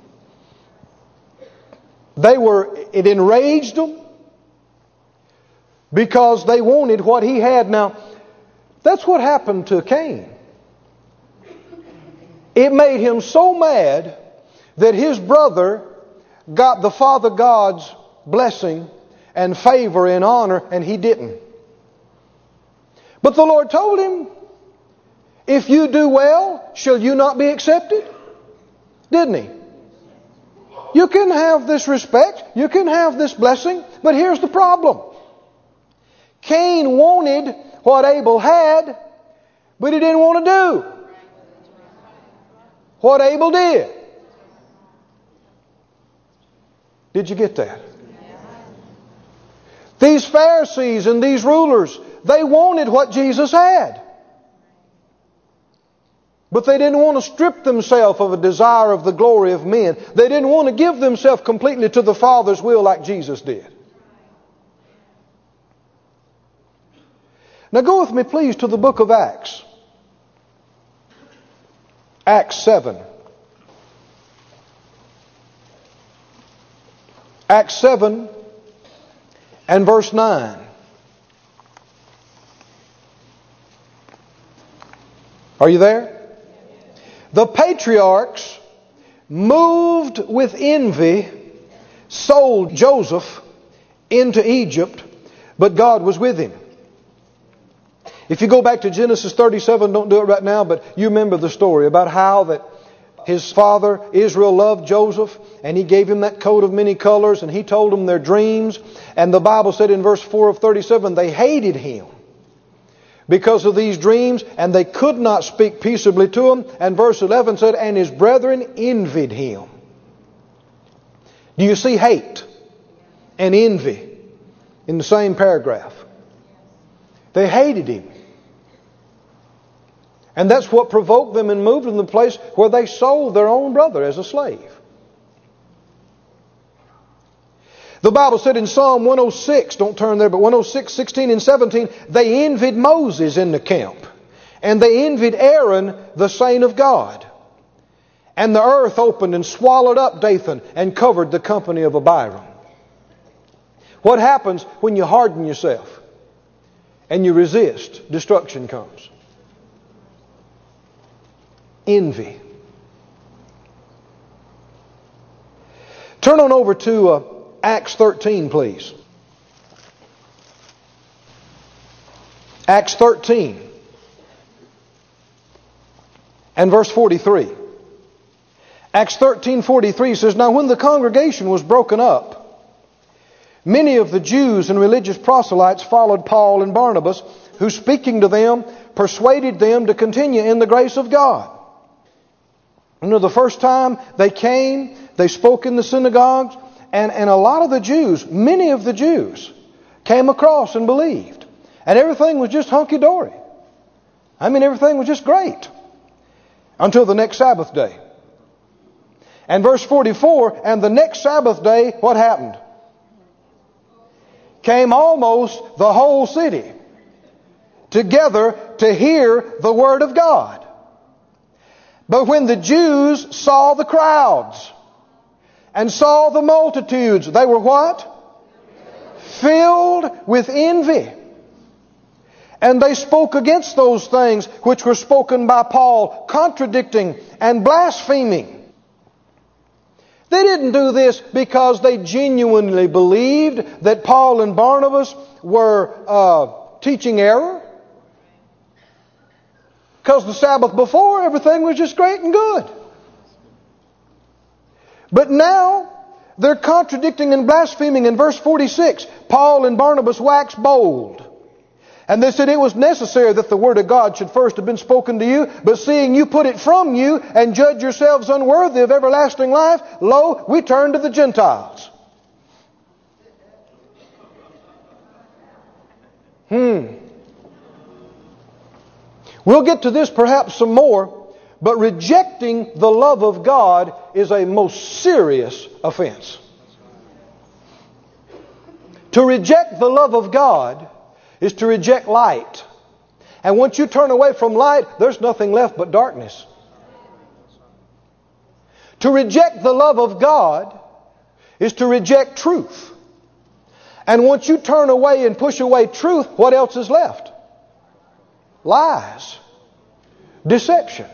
They were, it enraged them because they wanted what he had. Now, that's what happened to Cain. It made him so mad that his brother got the Father God's blessing and favor and honor, and he didn't. But the Lord told him, if you do well, shall you not be accepted? Didn't he? You can have this respect, you can have this blessing, but here's the problem. Cain wanted what Abel had, but he didn't want to do what Abel did. Did you get that? These Pharisees and these rulers, they wanted what Jesus had. But they didn't want to strip themselves of a desire of the glory of men. They didn't want to give themselves completely to the Father's will like Jesus did. Now go with me, please, to the book of Acts. Acts 7. Acts 7 and verse 9. Are you there? The patriarchs, moved with envy, sold Joseph into Egypt, but God was with him. If you go back to Genesis 37, don't do it right now, but you remember the story about how that his father Israel loved Joseph and he gave him that coat of many colors and he told them their dreams. And the Bible said in verse 4 of 37, they hated him because of these dreams and they could not speak peaceably to him. And verse 11 said, and his brethren envied him. Do you see hate and envy in the same paragraph? They hated him. And that's what provoked them and moved them to the place where they sold their own brother as a slave. The Bible said in Psalm 106, don't turn there, but 106, 16 and 17, they envied Moses in the camp. And they envied Aaron, the saint of God. And the earth opened and swallowed up Dathan and covered the company of Abiram. What happens when you harden yourself and you resist? Destruction comes envy. Turn on over to uh, Acts 13, please. Acts 13 and verse 43. Acts 13:43 says, "Now when the congregation was broken up, many of the Jews and religious proselytes followed Paul and Barnabas, who speaking to them persuaded them to continue in the grace of God." You know, the first time they came, they spoke in the synagogues, and, and a lot of the Jews, many of the Jews, came across and believed. And everything was just hunky dory. I mean, everything was just great. Until the next Sabbath day. And verse 44, and the next Sabbath day, what happened? Came almost the whole city together to hear the Word of God. But when the Jews saw the crowds and saw the multitudes, they were what? Filled with envy. And they spoke against those things which were spoken by Paul, contradicting and blaspheming. They didn't do this because they genuinely believed that Paul and Barnabas were uh, teaching error. Because the Sabbath before, everything was just great and good. But now, they're contradicting and blaspheming in verse 46. Paul and Barnabas waxed bold. And they said it was necessary that the word of God should first have been spoken to you, but seeing you put it from you and judge yourselves unworthy of everlasting life, lo, we turn to the Gentiles. Hmm. We'll get to this perhaps some more, but rejecting the love of God is a most serious offense. To reject the love of God is to reject light. And once you turn away from light, there's nothing left but darkness. To reject the love of God is to reject truth. And once you turn away and push away truth, what else is left? lies, deception.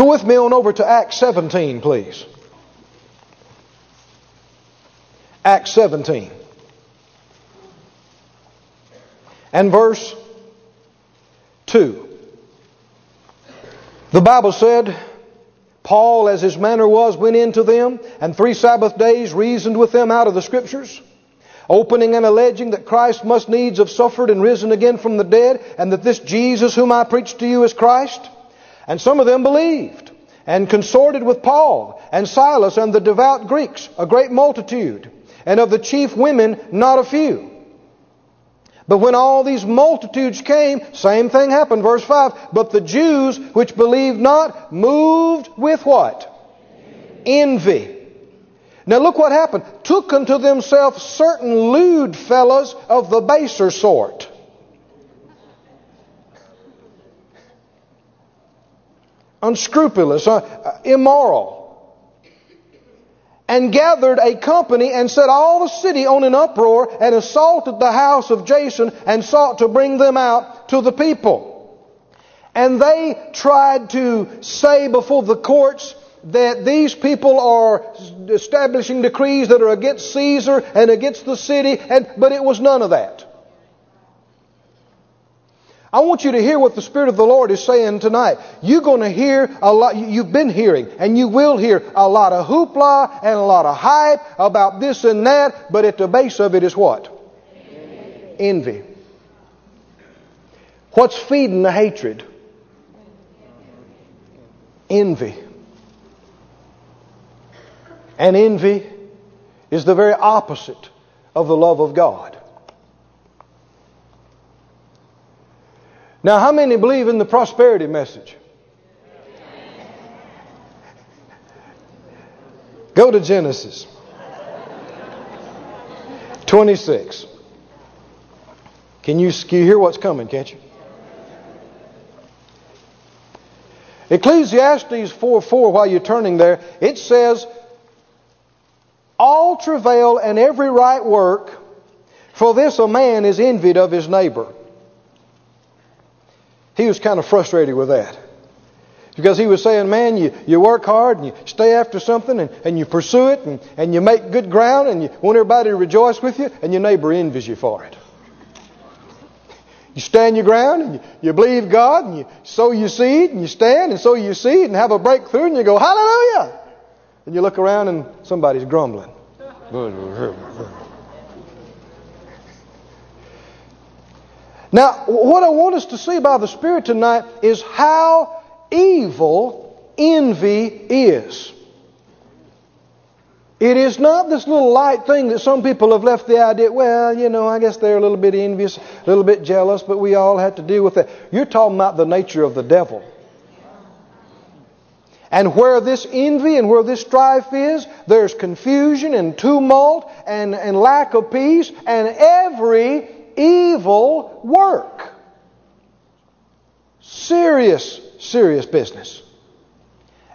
Go with me on over to Acts 17, please. Acts 17. And verse 2. The Bible said, Paul, as his manner was, went in to them, and three Sabbath days reasoned with them out of the Scriptures opening and alleging that Christ must needs have suffered and risen again from the dead, and that this Jesus whom I preach to you is Christ. And some of them believed, and consorted with Paul and Silas and the devout Greeks, a great multitude, and of the chief women not a few. But when all these multitudes came, same thing happened, verse 5. But the Jews which believed not moved with what? Envy now look what happened. Took unto themselves certain lewd fellows of the baser sort. Unscrupulous, uh, immoral. And gathered a company and set all the city on an uproar and assaulted the house of Jason and sought to bring them out to the people. And they tried to say before the courts that these people are establishing decrees that are against Caesar and against the city, and, but it was none of that. I want you to hear what the Spirit of the Lord is saying tonight. You're going to hear a lot, you've been hearing, and you will hear a lot of hoopla and a lot of hype about this and that, but at the base of it is what? Envy. What's feeding the hatred? Envy. And envy is the very opposite of the love of God. Now, how many believe in the prosperity message? Go to Genesis 26. Can you, can you hear what's coming, can't you? Ecclesiastes 4 4, while you're turning there, it says, All travail and every right work, for this a man is envied of his neighbor. He was kind of frustrated with that. Because he was saying, man, you, you work hard and you stay after something and, and you pursue it and, and you make good ground and you want everybody to rejoice with you and your neighbor envies you for it. You stand your ground and you, you believe God and you sow your seed and you stand and sow your seed and have a breakthrough and you go, hallelujah! And you look around and somebody's grumbling. Now, what I want us to see by the Spirit tonight is how evil envy is. It is not this little light thing that some people have left the idea, well, you know, I guess they're a little bit envious, a little bit jealous, but we all have to deal with that. You're talking about the nature of the devil. And where this envy and where this strife is, there's confusion and tumult and, and lack of peace and every evil work. Serious, serious business.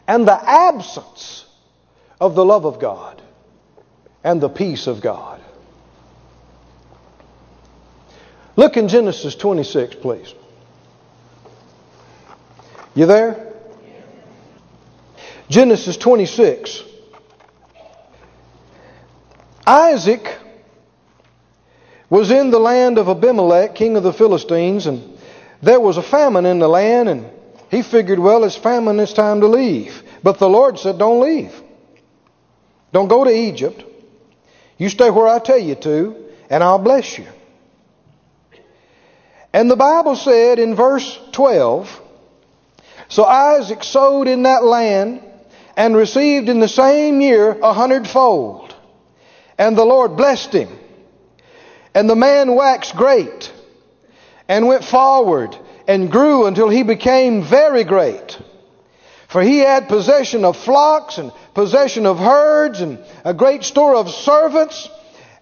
And the absence of the love of God and the peace of God. Look in Genesis 26, please. You there? Genesis 26. Isaac was in the land of Abimelech, king of the Philistines, and there was a famine in the land, and he figured, well, it's famine, it's time to leave. But the Lord said, don't leave. Don't go to Egypt. You stay where I tell you to, and I'll bless you. And the Bible said in verse 12, So Isaac sowed in that land and received in the same year a hundredfold. And the Lord blessed him. And the man waxed great and went forward and grew until he became very great. For he had possession of flocks and possession of herds and a great store of servants,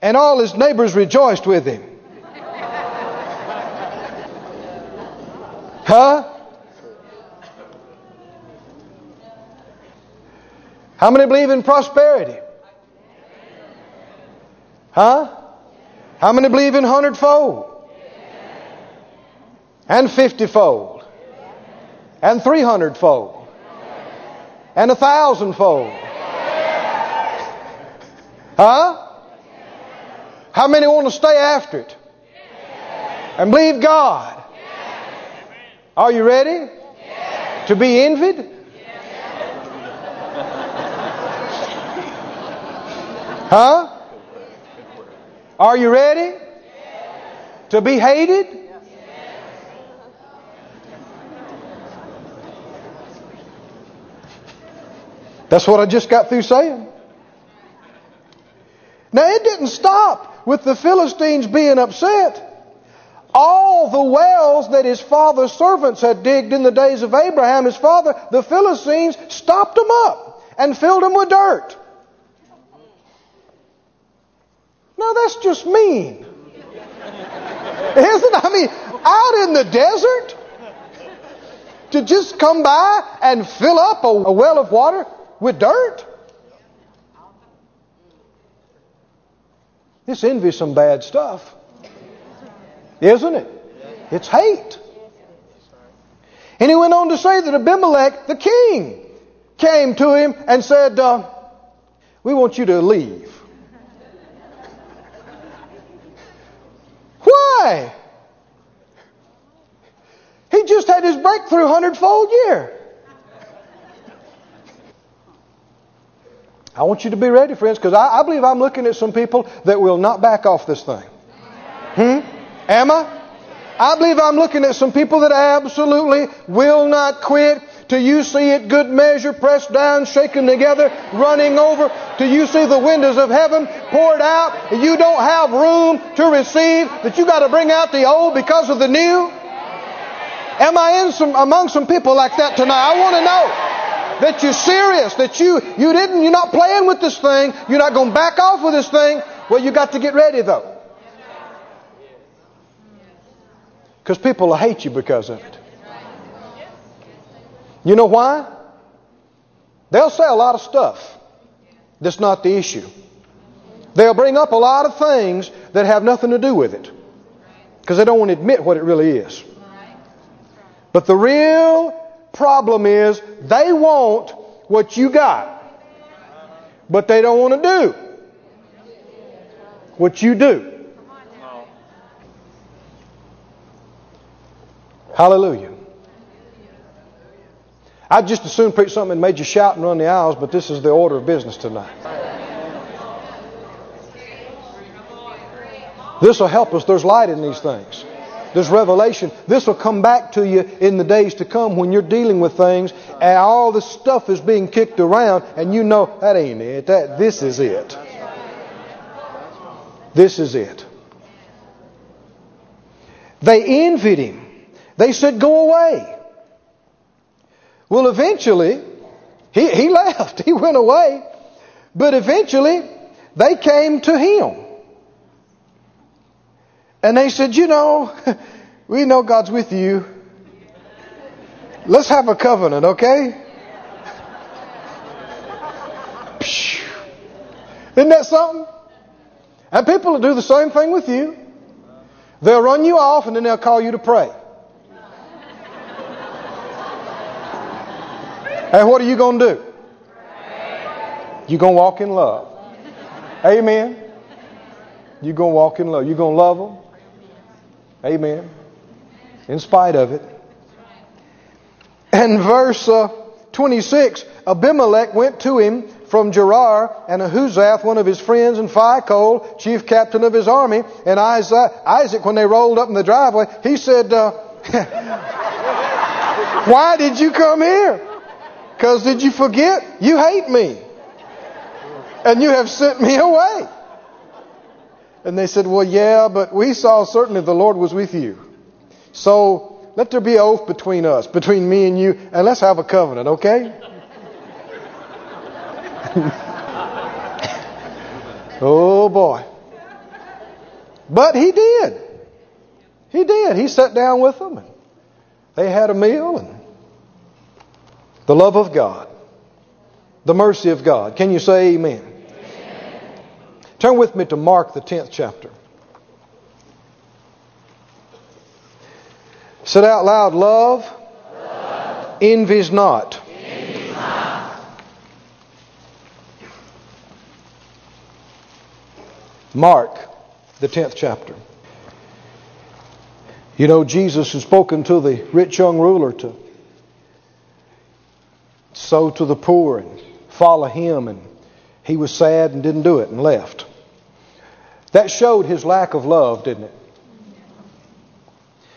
and all his neighbors rejoiced with him. Huh? How many believe in prosperity? Huh? How many believe in hundredfold? And fiftyfold? And three hundredfold? And a thousandfold? Huh? How many want to stay after it? And believe God? Are you ready? To be envied? Huh? Are you ready? To be hated? That's what I just got through saying. Now, it didn't stop with the Philistines being upset. All the wells that his father's servants had digged in the days of Abraham, his father, the Philistines stopped them up and filled them with dirt. Now that's just mean. Isn't? I mean, out in the desert to just come by and fill up a, a well of water with dirt? This envy some bad stuff. Isn't it? It's hate. And he went on to say that Abimelech, the king, came to him and said, uh, We want you to leave. Why? He just had his breakthrough hundredfold year. I want you to be ready, friends, because I, I, believe I'm looking at some people that will not back off this thing. Hmm? Am I? I believe I'm looking at some people that absolutely will not quit till you see it good measure, pressed down, shaken together, running over, till you see the windows of heaven poured out, and you don't have room to receive, that you got to bring out the old because of the new? Am I in some, among some people like that tonight? I want to know that you're serious, that you, you didn't, you're not playing with this thing, you're not going to back off with this thing. Well, you got to get ready though. Because people will hate you because of it. You know why? They'll say a lot of stuff that's not the issue. They'll bring up a lot of things that have nothing to do with it because they don't want to admit what it really is. But the real problem is they want what you got, but they don't want to do what you do. Hallelujah. I'd just as soon preach something that made you shout and run the aisles, but this is the order of business tonight. This will help us. There's light in these things. There's revelation. This will come back to you in the days to come when you're dealing with things and all the stuff is being kicked around and you know that ain't it. That this is it. This is it. They envied him. They said, Go away. Well, eventually, he, he left. He went away. But eventually, they came to him. And they said, You know, we know God's with you. Let's have a covenant, okay? Isn't that something? And people will do the same thing with you. They'll run you off and then they'll call you to pray. And what are you going to do? You're going to walk in love. Amen. You're going to walk in love. You're going to love them. Amen. In spite of it. And verse uh, 26 Abimelech went to him from Gerar, and Ahuzath, one of his friends, and Phicol, chief captain of his army, and Isaac, when they rolled up in the driveway, he said, uh, Why did you come here? Because did you forget? You hate me. And you have sent me away. And they said, Well, yeah, but we saw certainly the Lord was with you. So let there be an oath between us, between me and you, and let's have a covenant, okay? oh boy. But he did. He did. He sat down with them and they had a meal and the love of God. The mercy of God. Can you say amen? amen? Turn with me to Mark, the 10th chapter. Said out loud, love, love. envies not. Mark, the 10th chapter. You know, Jesus has spoken to the rich young ruler to sow to the poor and follow him. And he was sad and didn't do it and left. That showed his lack of love, didn't it?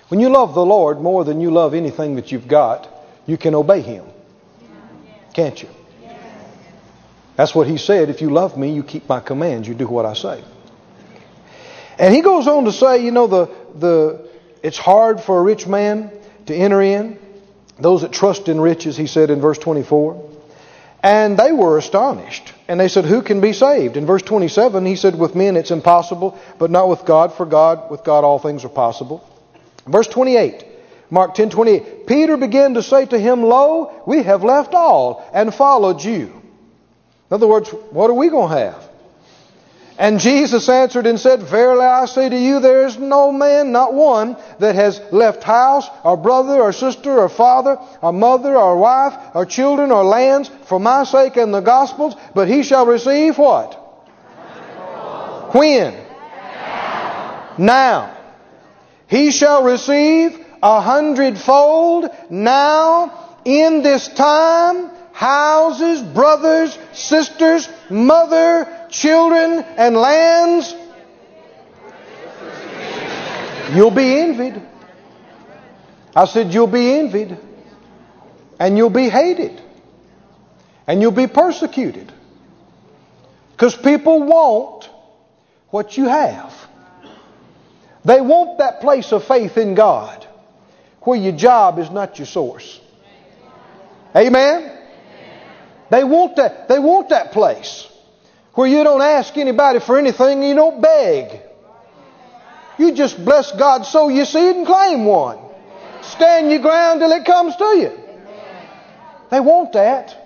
When you love the Lord more than you love anything that you've got, you can obey him. Can't you? That's what he said. If you love me, you keep my commands, you do what I say. And he goes on to say, you know, the, the, it's hard for a rich man to enter in. Those that trust in riches, he said in verse 24. And they were astonished. And they said, Who can be saved? In verse 27, he said, With men it's impossible, but not with God, for God, with God all things are possible. Verse 28, Mark 10 28. Peter began to say to him, Lo, we have left all and followed you. In other words, what are we going to have? And Jesus answered and said, Verily I say to you, there is no man, not one, that has left house, or brother, or sister, or father, or mother, or wife, or children, or lands, for my sake and the gospel's, but he shall receive what? When? Now. now. He shall receive a hundredfold now in this time houses, brothers, sisters, mother, children, and lands. You'll be envied. I said, You'll be envied. And you'll be hated. And you'll be persecuted. Because people want what you have. They want that place of faith in God where your job is not your source. Amen? They want that, they want that place where you don't ask anybody for anything you don't beg. You just bless God so you see it and claim one. Stand your ground till it comes to you. They want that.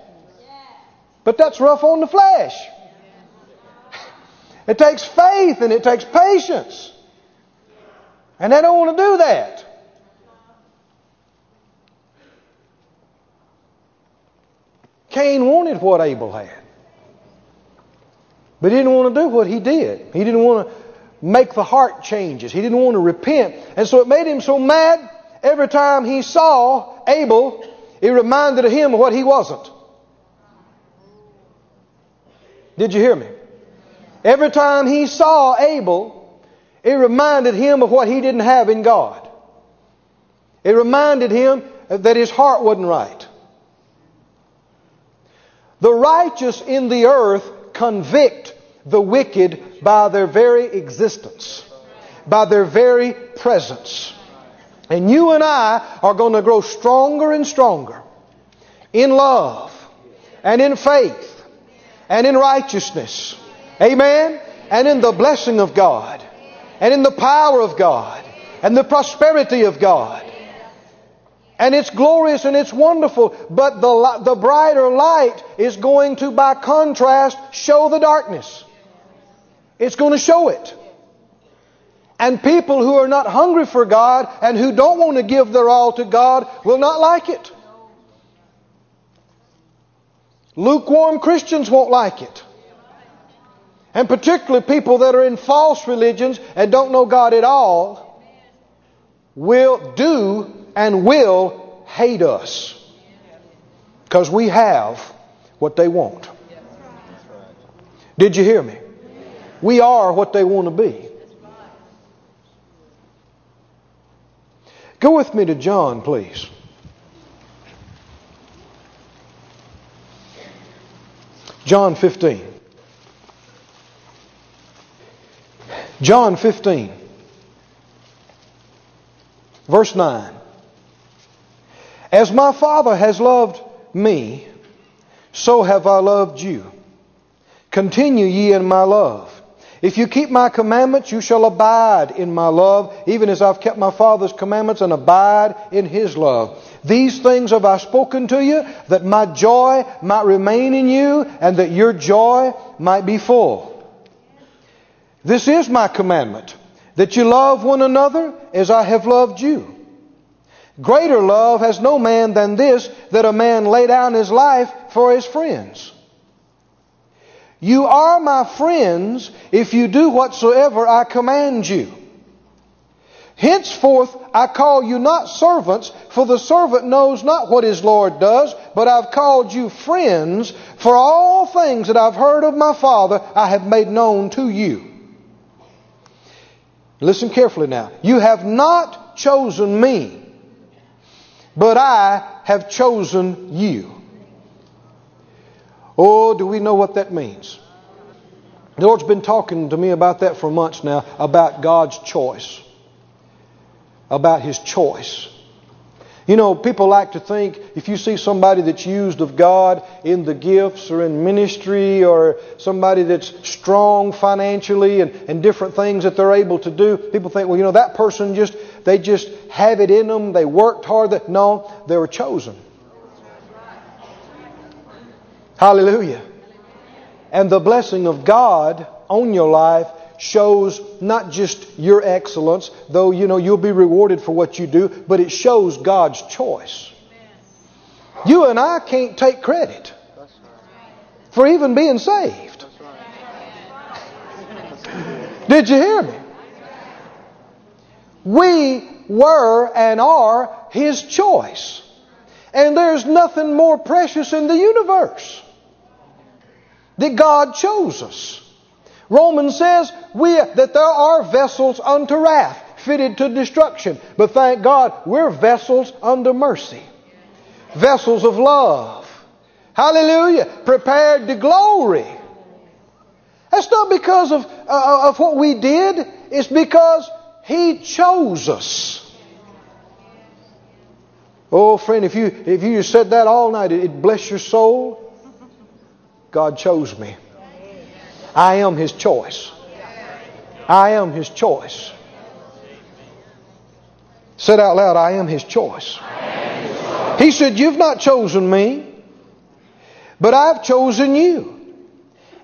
But that's rough on the flesh. It takes faith and it takes patience. And they don't want to do that. Cain wanted what Abel had. But he didn't want to do what he did. He didn't want to make the heart changes. He didn't want to repent. And so it made him so mad every time he saw Abel, it reminded him of what he wasn't. Did you hear me? Every time he saw Abel, it reminded him of what he didn't have in God. It reminded him that his heart wasn't right. The righteous in the earth convict the wicked by their very existence, by their very presence. And you and I are going to grow stronger and stronger in love and in faith and in righteousness. Amen? And in the blessing of God and in the power of God and the prosperity of God. And it's glorious and it's wonderful, but the, the brighter light is going to, by contrast, show the darkness. It's going to show it. And people who are not hungry for God and who don't want to give their all to God will not like it. Lukewarm Christians won't like it. And particularly people that are in false religions and don't know God at all will do and will hate us. Because we have what they want. Did you hear me? We are what they want to be. Go with me to John, please. John 15. John 15, verse 9. As my Father has loved me, so have I loved you. Continue ye in my love. If you keep my commandments, you shall abide in my love, even as I've kept my Father's commandments and abide in his love. These things have I spoken to you, that my joy might remain in you, and that your joy might be full. This is my commandment, that you love one another as I have loved you. Greater love has no man than this, that a man lay down his life for his friends. You are my friends if you do whatsoever I command you. Henceforth I call you not servants, for the servant knows not what his Lord does, but I've called you friends, for all things that I've heard of my Father I have made known to you. Listen carefully now. You have not chosen me, but I have chosen you. Oh, do we know what that means? The Lord's been talking to me about that for months now, about God's choice. About His choice. You know, people like to think if you see somebody that's used of God in the gifts or in ministry or somebody that's strong financially and, and different things that they're able to do, people think, well, you know, that person just, they just have it in them, they worked hard. No, they were chosen. Hallelujah. And the blessing of God on your life shows not just your excellence, though you know you'll be rewarded for what you do, but it shows God's choice. You and I can't take credit for even being saved. Did you hear me? We were and are His choice. And there's nothing more precious in the universe that God chose us. Romans says we, that there are vessels unto wrath, fitted to destruction. But thank God, we're vessels unto mercy. Vessels of love. Hallelujah. Prepared to glory. That's not because of, uh, of what we did. It's because He chose us. Oh, friend, if you, if you said that all night, it bless your soul. God chose me. I am His choice. I am His choice. Said out loud, I am His choice. He said, You've not chosen me, but I've chosen you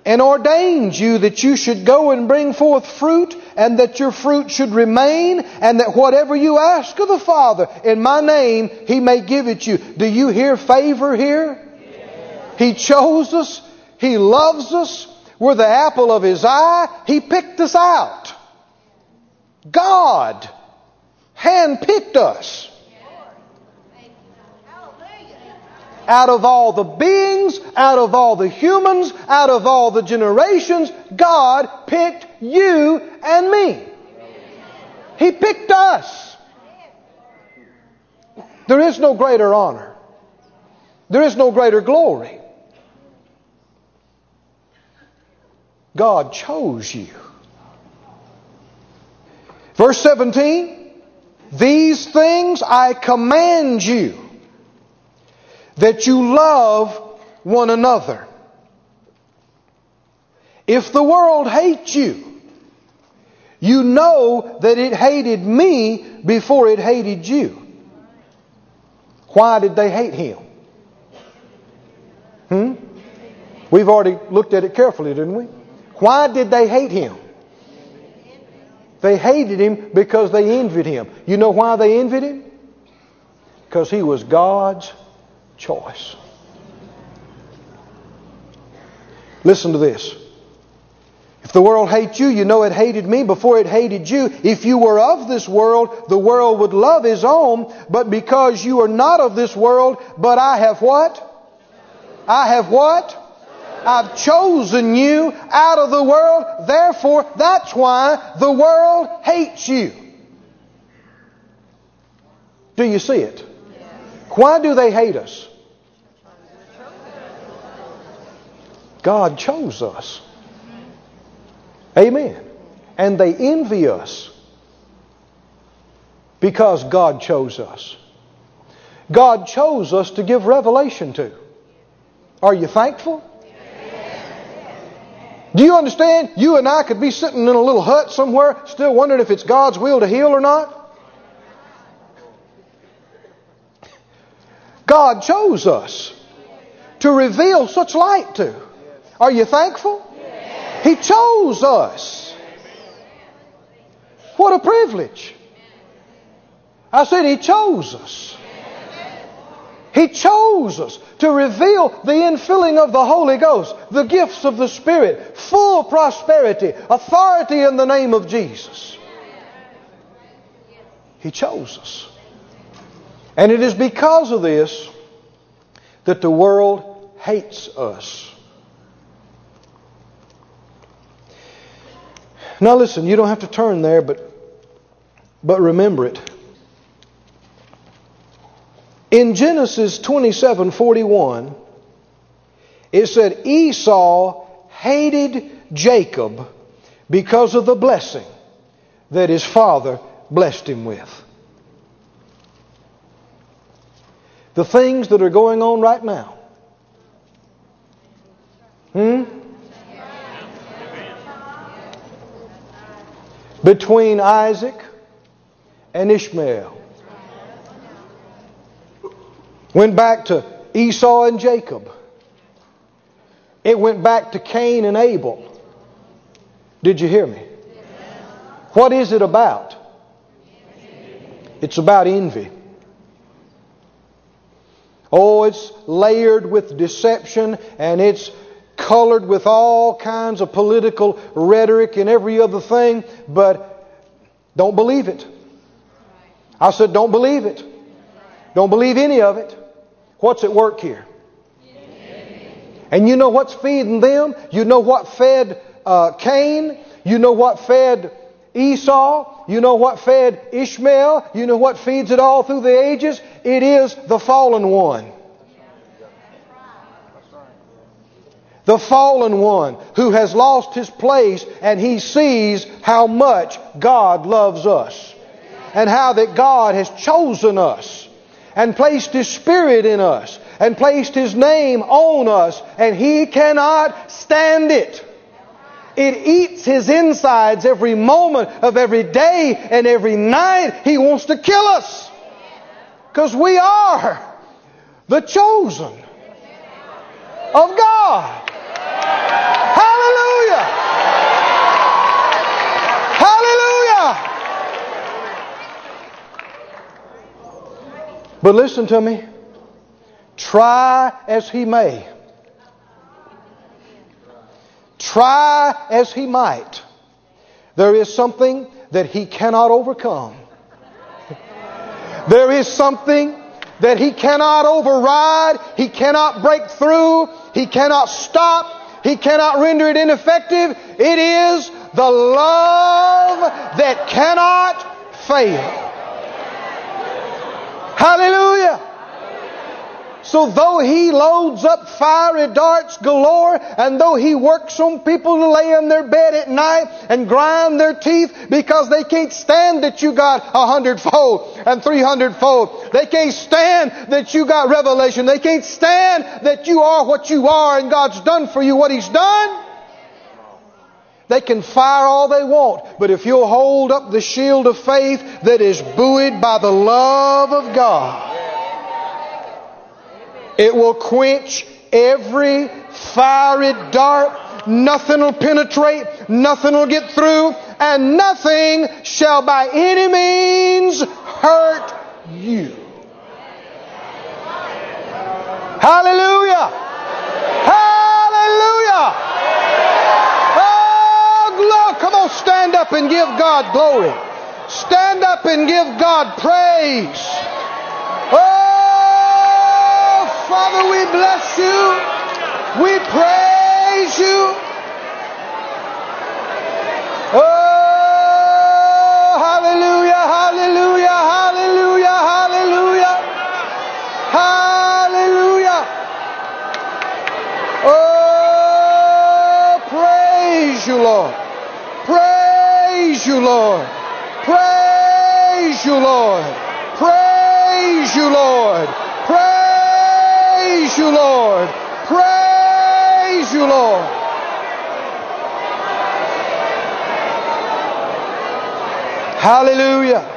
and ordained you that you should go and bring forth fruit, and that your fruit should remain, and that whatever you ask of the Father in my name, He may give it you. Do you hear favor here? He chose us. He loves us. We're the apple of His eye. He picked us out. God handpicked us. out of all the beings, out of all the humans, out of all the generations, God picked you and me. He picked us. There is no greater honor. There is no greater glory. God chose you. Verse 17, these things I command you that you love one another. If the world hates you, you know that it hated me before it hated you. Why did they hate him? Hmm? We've already looked at it carefully, didn't we? Why did they hate him? They hated him because they envied him. You know why they envied him? Because he was God's choice. Listen to this. If the world hates you, you know it hated me before it hated you. If you were of this world, the world would love his own. But because you are not of this world, but I have what? I have what? I've chosen you out of the world. Therefore, that's why the world hates you. Do you see it? Why do they hate us? God chose us. Amen. And they envy us because God chose us. God chose us to give revelation to. Are you thankful? Do you understand? You and I could be sitting in a little hut somewhere, still wondering if it's God's will to heal or not. God chose us to reveal such light to. Are you thankful? He chose us. What a privilege. I said He chose us. He chose us to reveal the infilling of the Holy Ghost, the gifts of the Spirit, full prosperity, authority in the name of Jesus. He chose us. And it is because of this that the world hates us. Now listen, you don't have to turn there, but, but remember it. In Genesis 27 41, it said Esau hated Jacob because of the blessing that his father blessed him with. the things that are going on right now. Hmm? Between Isaac and Ishmael. Went back to Esau and Jacob. It went back to Cain and Abel. Did you hear me? What is it about? It's about envy. Oh, it's layered with deception and it's colored with all kinds of political rhetoric and every other thing, but don't believe it. I said, don't believe it. Don't believe any of it. What's at work here? And you know what's feeding them? You know what fed uh, Cain? You know what fed Esau? You know what fed Ishmael? You know what feeds it all through the ages? It is the fallen one. The fallen one who has lost his place and he sees how much God loves us and how that God has chosen us and placed His Spirit in us and placed His name on us and He cannot stand it. It eats His insides every moment of every day and every night. He wants to kill us because we are the chosen of God. Hallelujah! Hallelujah! But listen to me. Try as he may. Try as he might. There is something that he cannot overcome. There is something that he cannot override. He cannot break through. He cannot stop. He cannot render it ineffective. It is the love that cannot fail. Hallelujah. So though he loads up fiery darts galore, and though he works on people to lay in their bed at night and grind their teeth because they can't stand that you got a hundredfold and three hundredfold. They can't stand that you got revelation. They can't stand that you are what you are and God's done for you what He's done. They can fire all they want, but if you'll hold up the shield of faith that is buoyed by the love of God, it will quench every fiery dart. Nothing will penetrate, nothing will get through, and nothing shall by any means hurt you. Hallelujah! Hallelujah! Come on, stand up and give God glory. Stand up and give God praise. Oh, Father, we bless you. We praise you. Oh, hallelujah, hallelujah, hallelujah, hallelujah. Hallelujah. Oh, praise you, Lord. Praise you, Lord. Praise you, Lord. Praise you, Lord. Praise you, Lord. Praise you, Lord. Hallelujah.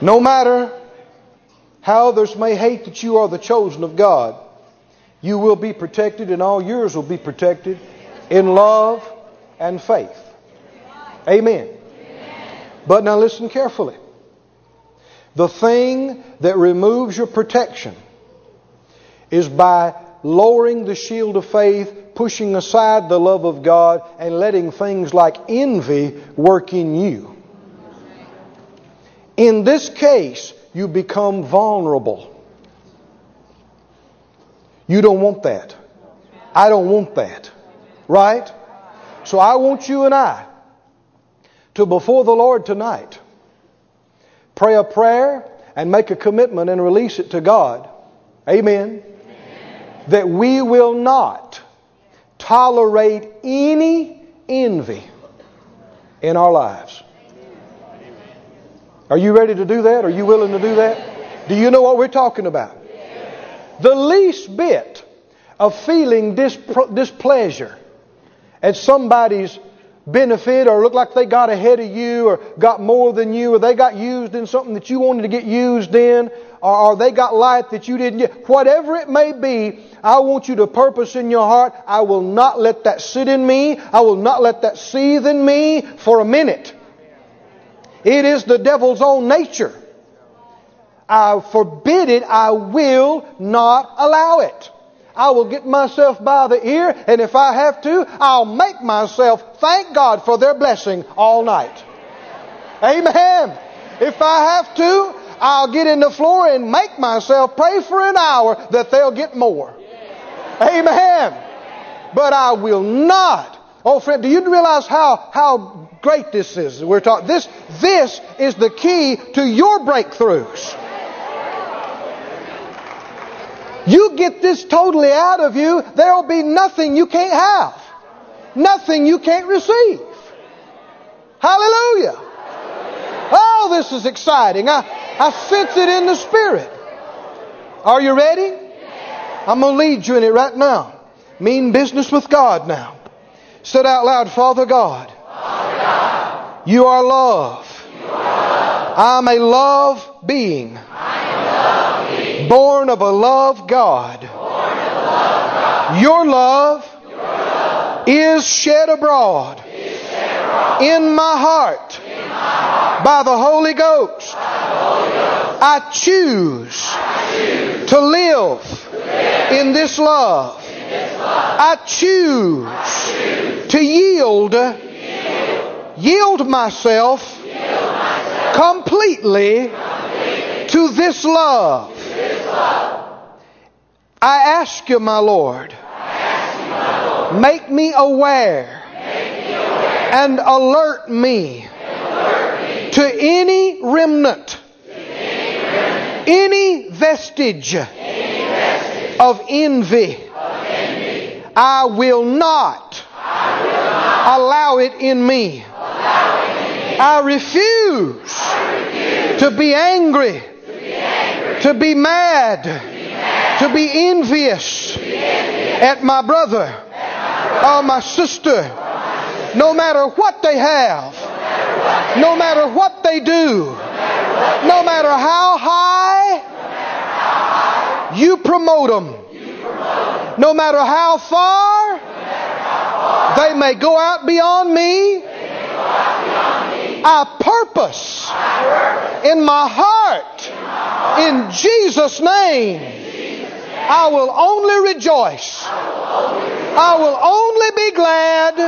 No matter how others may hate that you are the chosen of God, you will be protected and all yours will be protected in love and faith. Amen. But now listen carefully. The thing that removes your protection is by lowering the shield of faith, pushing aside the love of God, and letting things like envy work in you. In this case, you become vulnerable. You don't want that. I don't want that. Right? So I want you and I to, before the Lord tonight, pray a prayer and make a commitment and release it to God. Amen. That we will not tolerate any envy in our lives. Are you ready to do that? Are you willing to do that? Do you know what we're talking about? The least bit of feeling dispr- displeasure at somebody's benefit or look like they got ahead of you or got more than you or they got used in something that you wanted to get used in. or, or they got light that you didn't get. Whatever it may be, I want you to purpose in your heart, I will not let that sit in me. I will not let that seethe in me for a minute. It is the devil's own nature. I forbid it. I will not allow it. I will get myself by the ear, and if I have to, I'll make myself thank God for their blessing all night. Amen. If I have to, I'll get in the floor and make myself pray for an hour that they'll get more. Amen. But I will not. Oh, friend, do you realize how, how great this is? We're talking. This, this is the key to your breakthroughs. You get this totally out of you, there'll be nothing you can't have. Nothing you can't receive. Hallelujah. Oh, this is exciting. I, I sense it in the Spirit. Are you ready? I'm going to lead you in it right now. Mean business with God now. Said out loud, Father God, Father God you are love. you are love. I'm a love being, I am love being, born of a love God. Your love is shed abroad in my heart by the Holy Ghost. I choose to live in this love. I choose to yield, yield, myself completely to this love. I ask you, my Lord, make me aware and alert me to any remnant, any vestige of envy. I will not allow it in me. I refuse to be angry, to be mad, to be envious at my brother or my sister, no matter what they have, no matter what they do, no matter how high you promote them, no matter how far they may go out beyond me. I purpose in my heart, in Jesus' name, I will only rejoice. I will only be glad,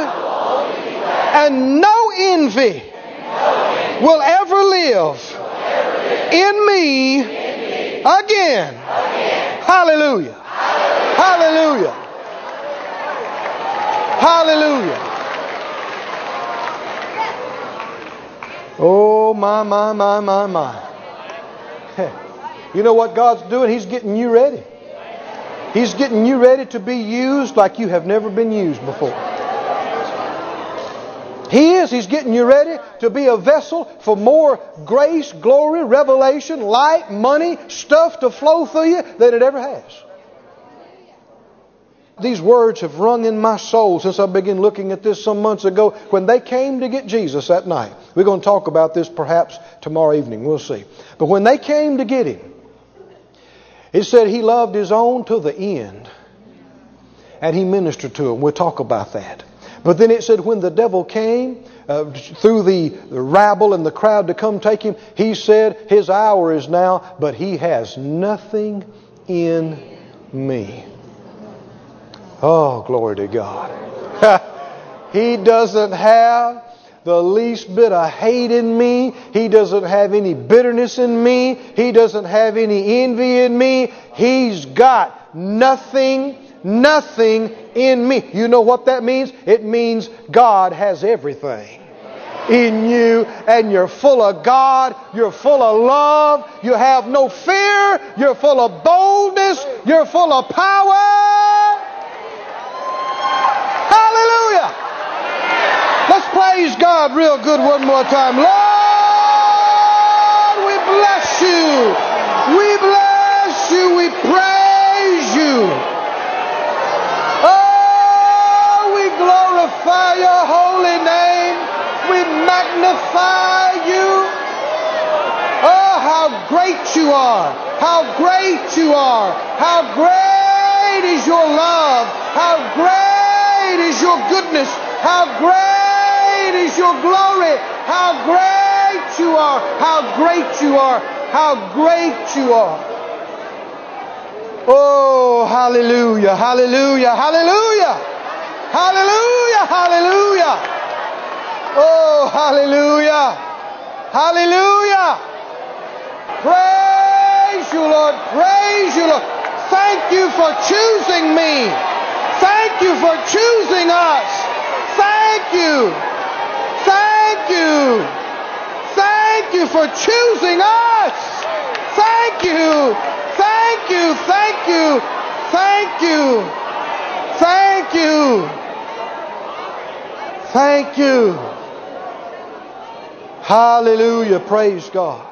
and no envy will ever live in me again. Hallelujah. Hallelujah. Hallelujah. Oh, my, my, my, my, my. You know what God's doing? He's getting you ready. He's getting you ready to be used like you have never been used before. He is. He's getting you ready to be a vessel for more grace, glory, revelation, light, money, stuff to flow through you than it ever has. These words have rung in my soul since I began looking at this some months ago when they came to get Jesus that night. We're going to talk about this perhaps tomorrow evening. We'll see. But when they came to get him, it said he loved his own to the end and he ministered to them. We'll talk about that. But then it said when the devil came uh, through the, the rabble and the crowd to come take him, he said, His hour is now, but he has nothing in me. Oh, glory to God. he doesn't have the least bit of hate in me. He doesn't have any bitterness in me. He doesn't have any envy in me. He's got nothing, nothing in me. You know what that means? It means God has everything in you and you're full of God, you're full of love, you have no fear, you're full of boldness, you're full of power. Hallelujah. Let's praise God real good one more time. Lord, we bless you. We bless you. We praise you. Oh, we glorify your holy name. We magnify you. Oh, how great you are! How great you are! How great is your love! How great is your goodness! How great is your glory! How great you are! How great you are! How great you are! Oh, hallelujah, hallelujah, hallelujah! Hallelujah, hallelujah! Oh, hallelujah! Hallelujah! Praise you, Lord. Praise you, Lord. Thank you for choosing me. Thank you for choosing us. Thank you. Thank you. Thank you for choosing us. Thank you. Thank you. Thank you. Thank you. Thank you. Thank you. Hallelujah. Praise God.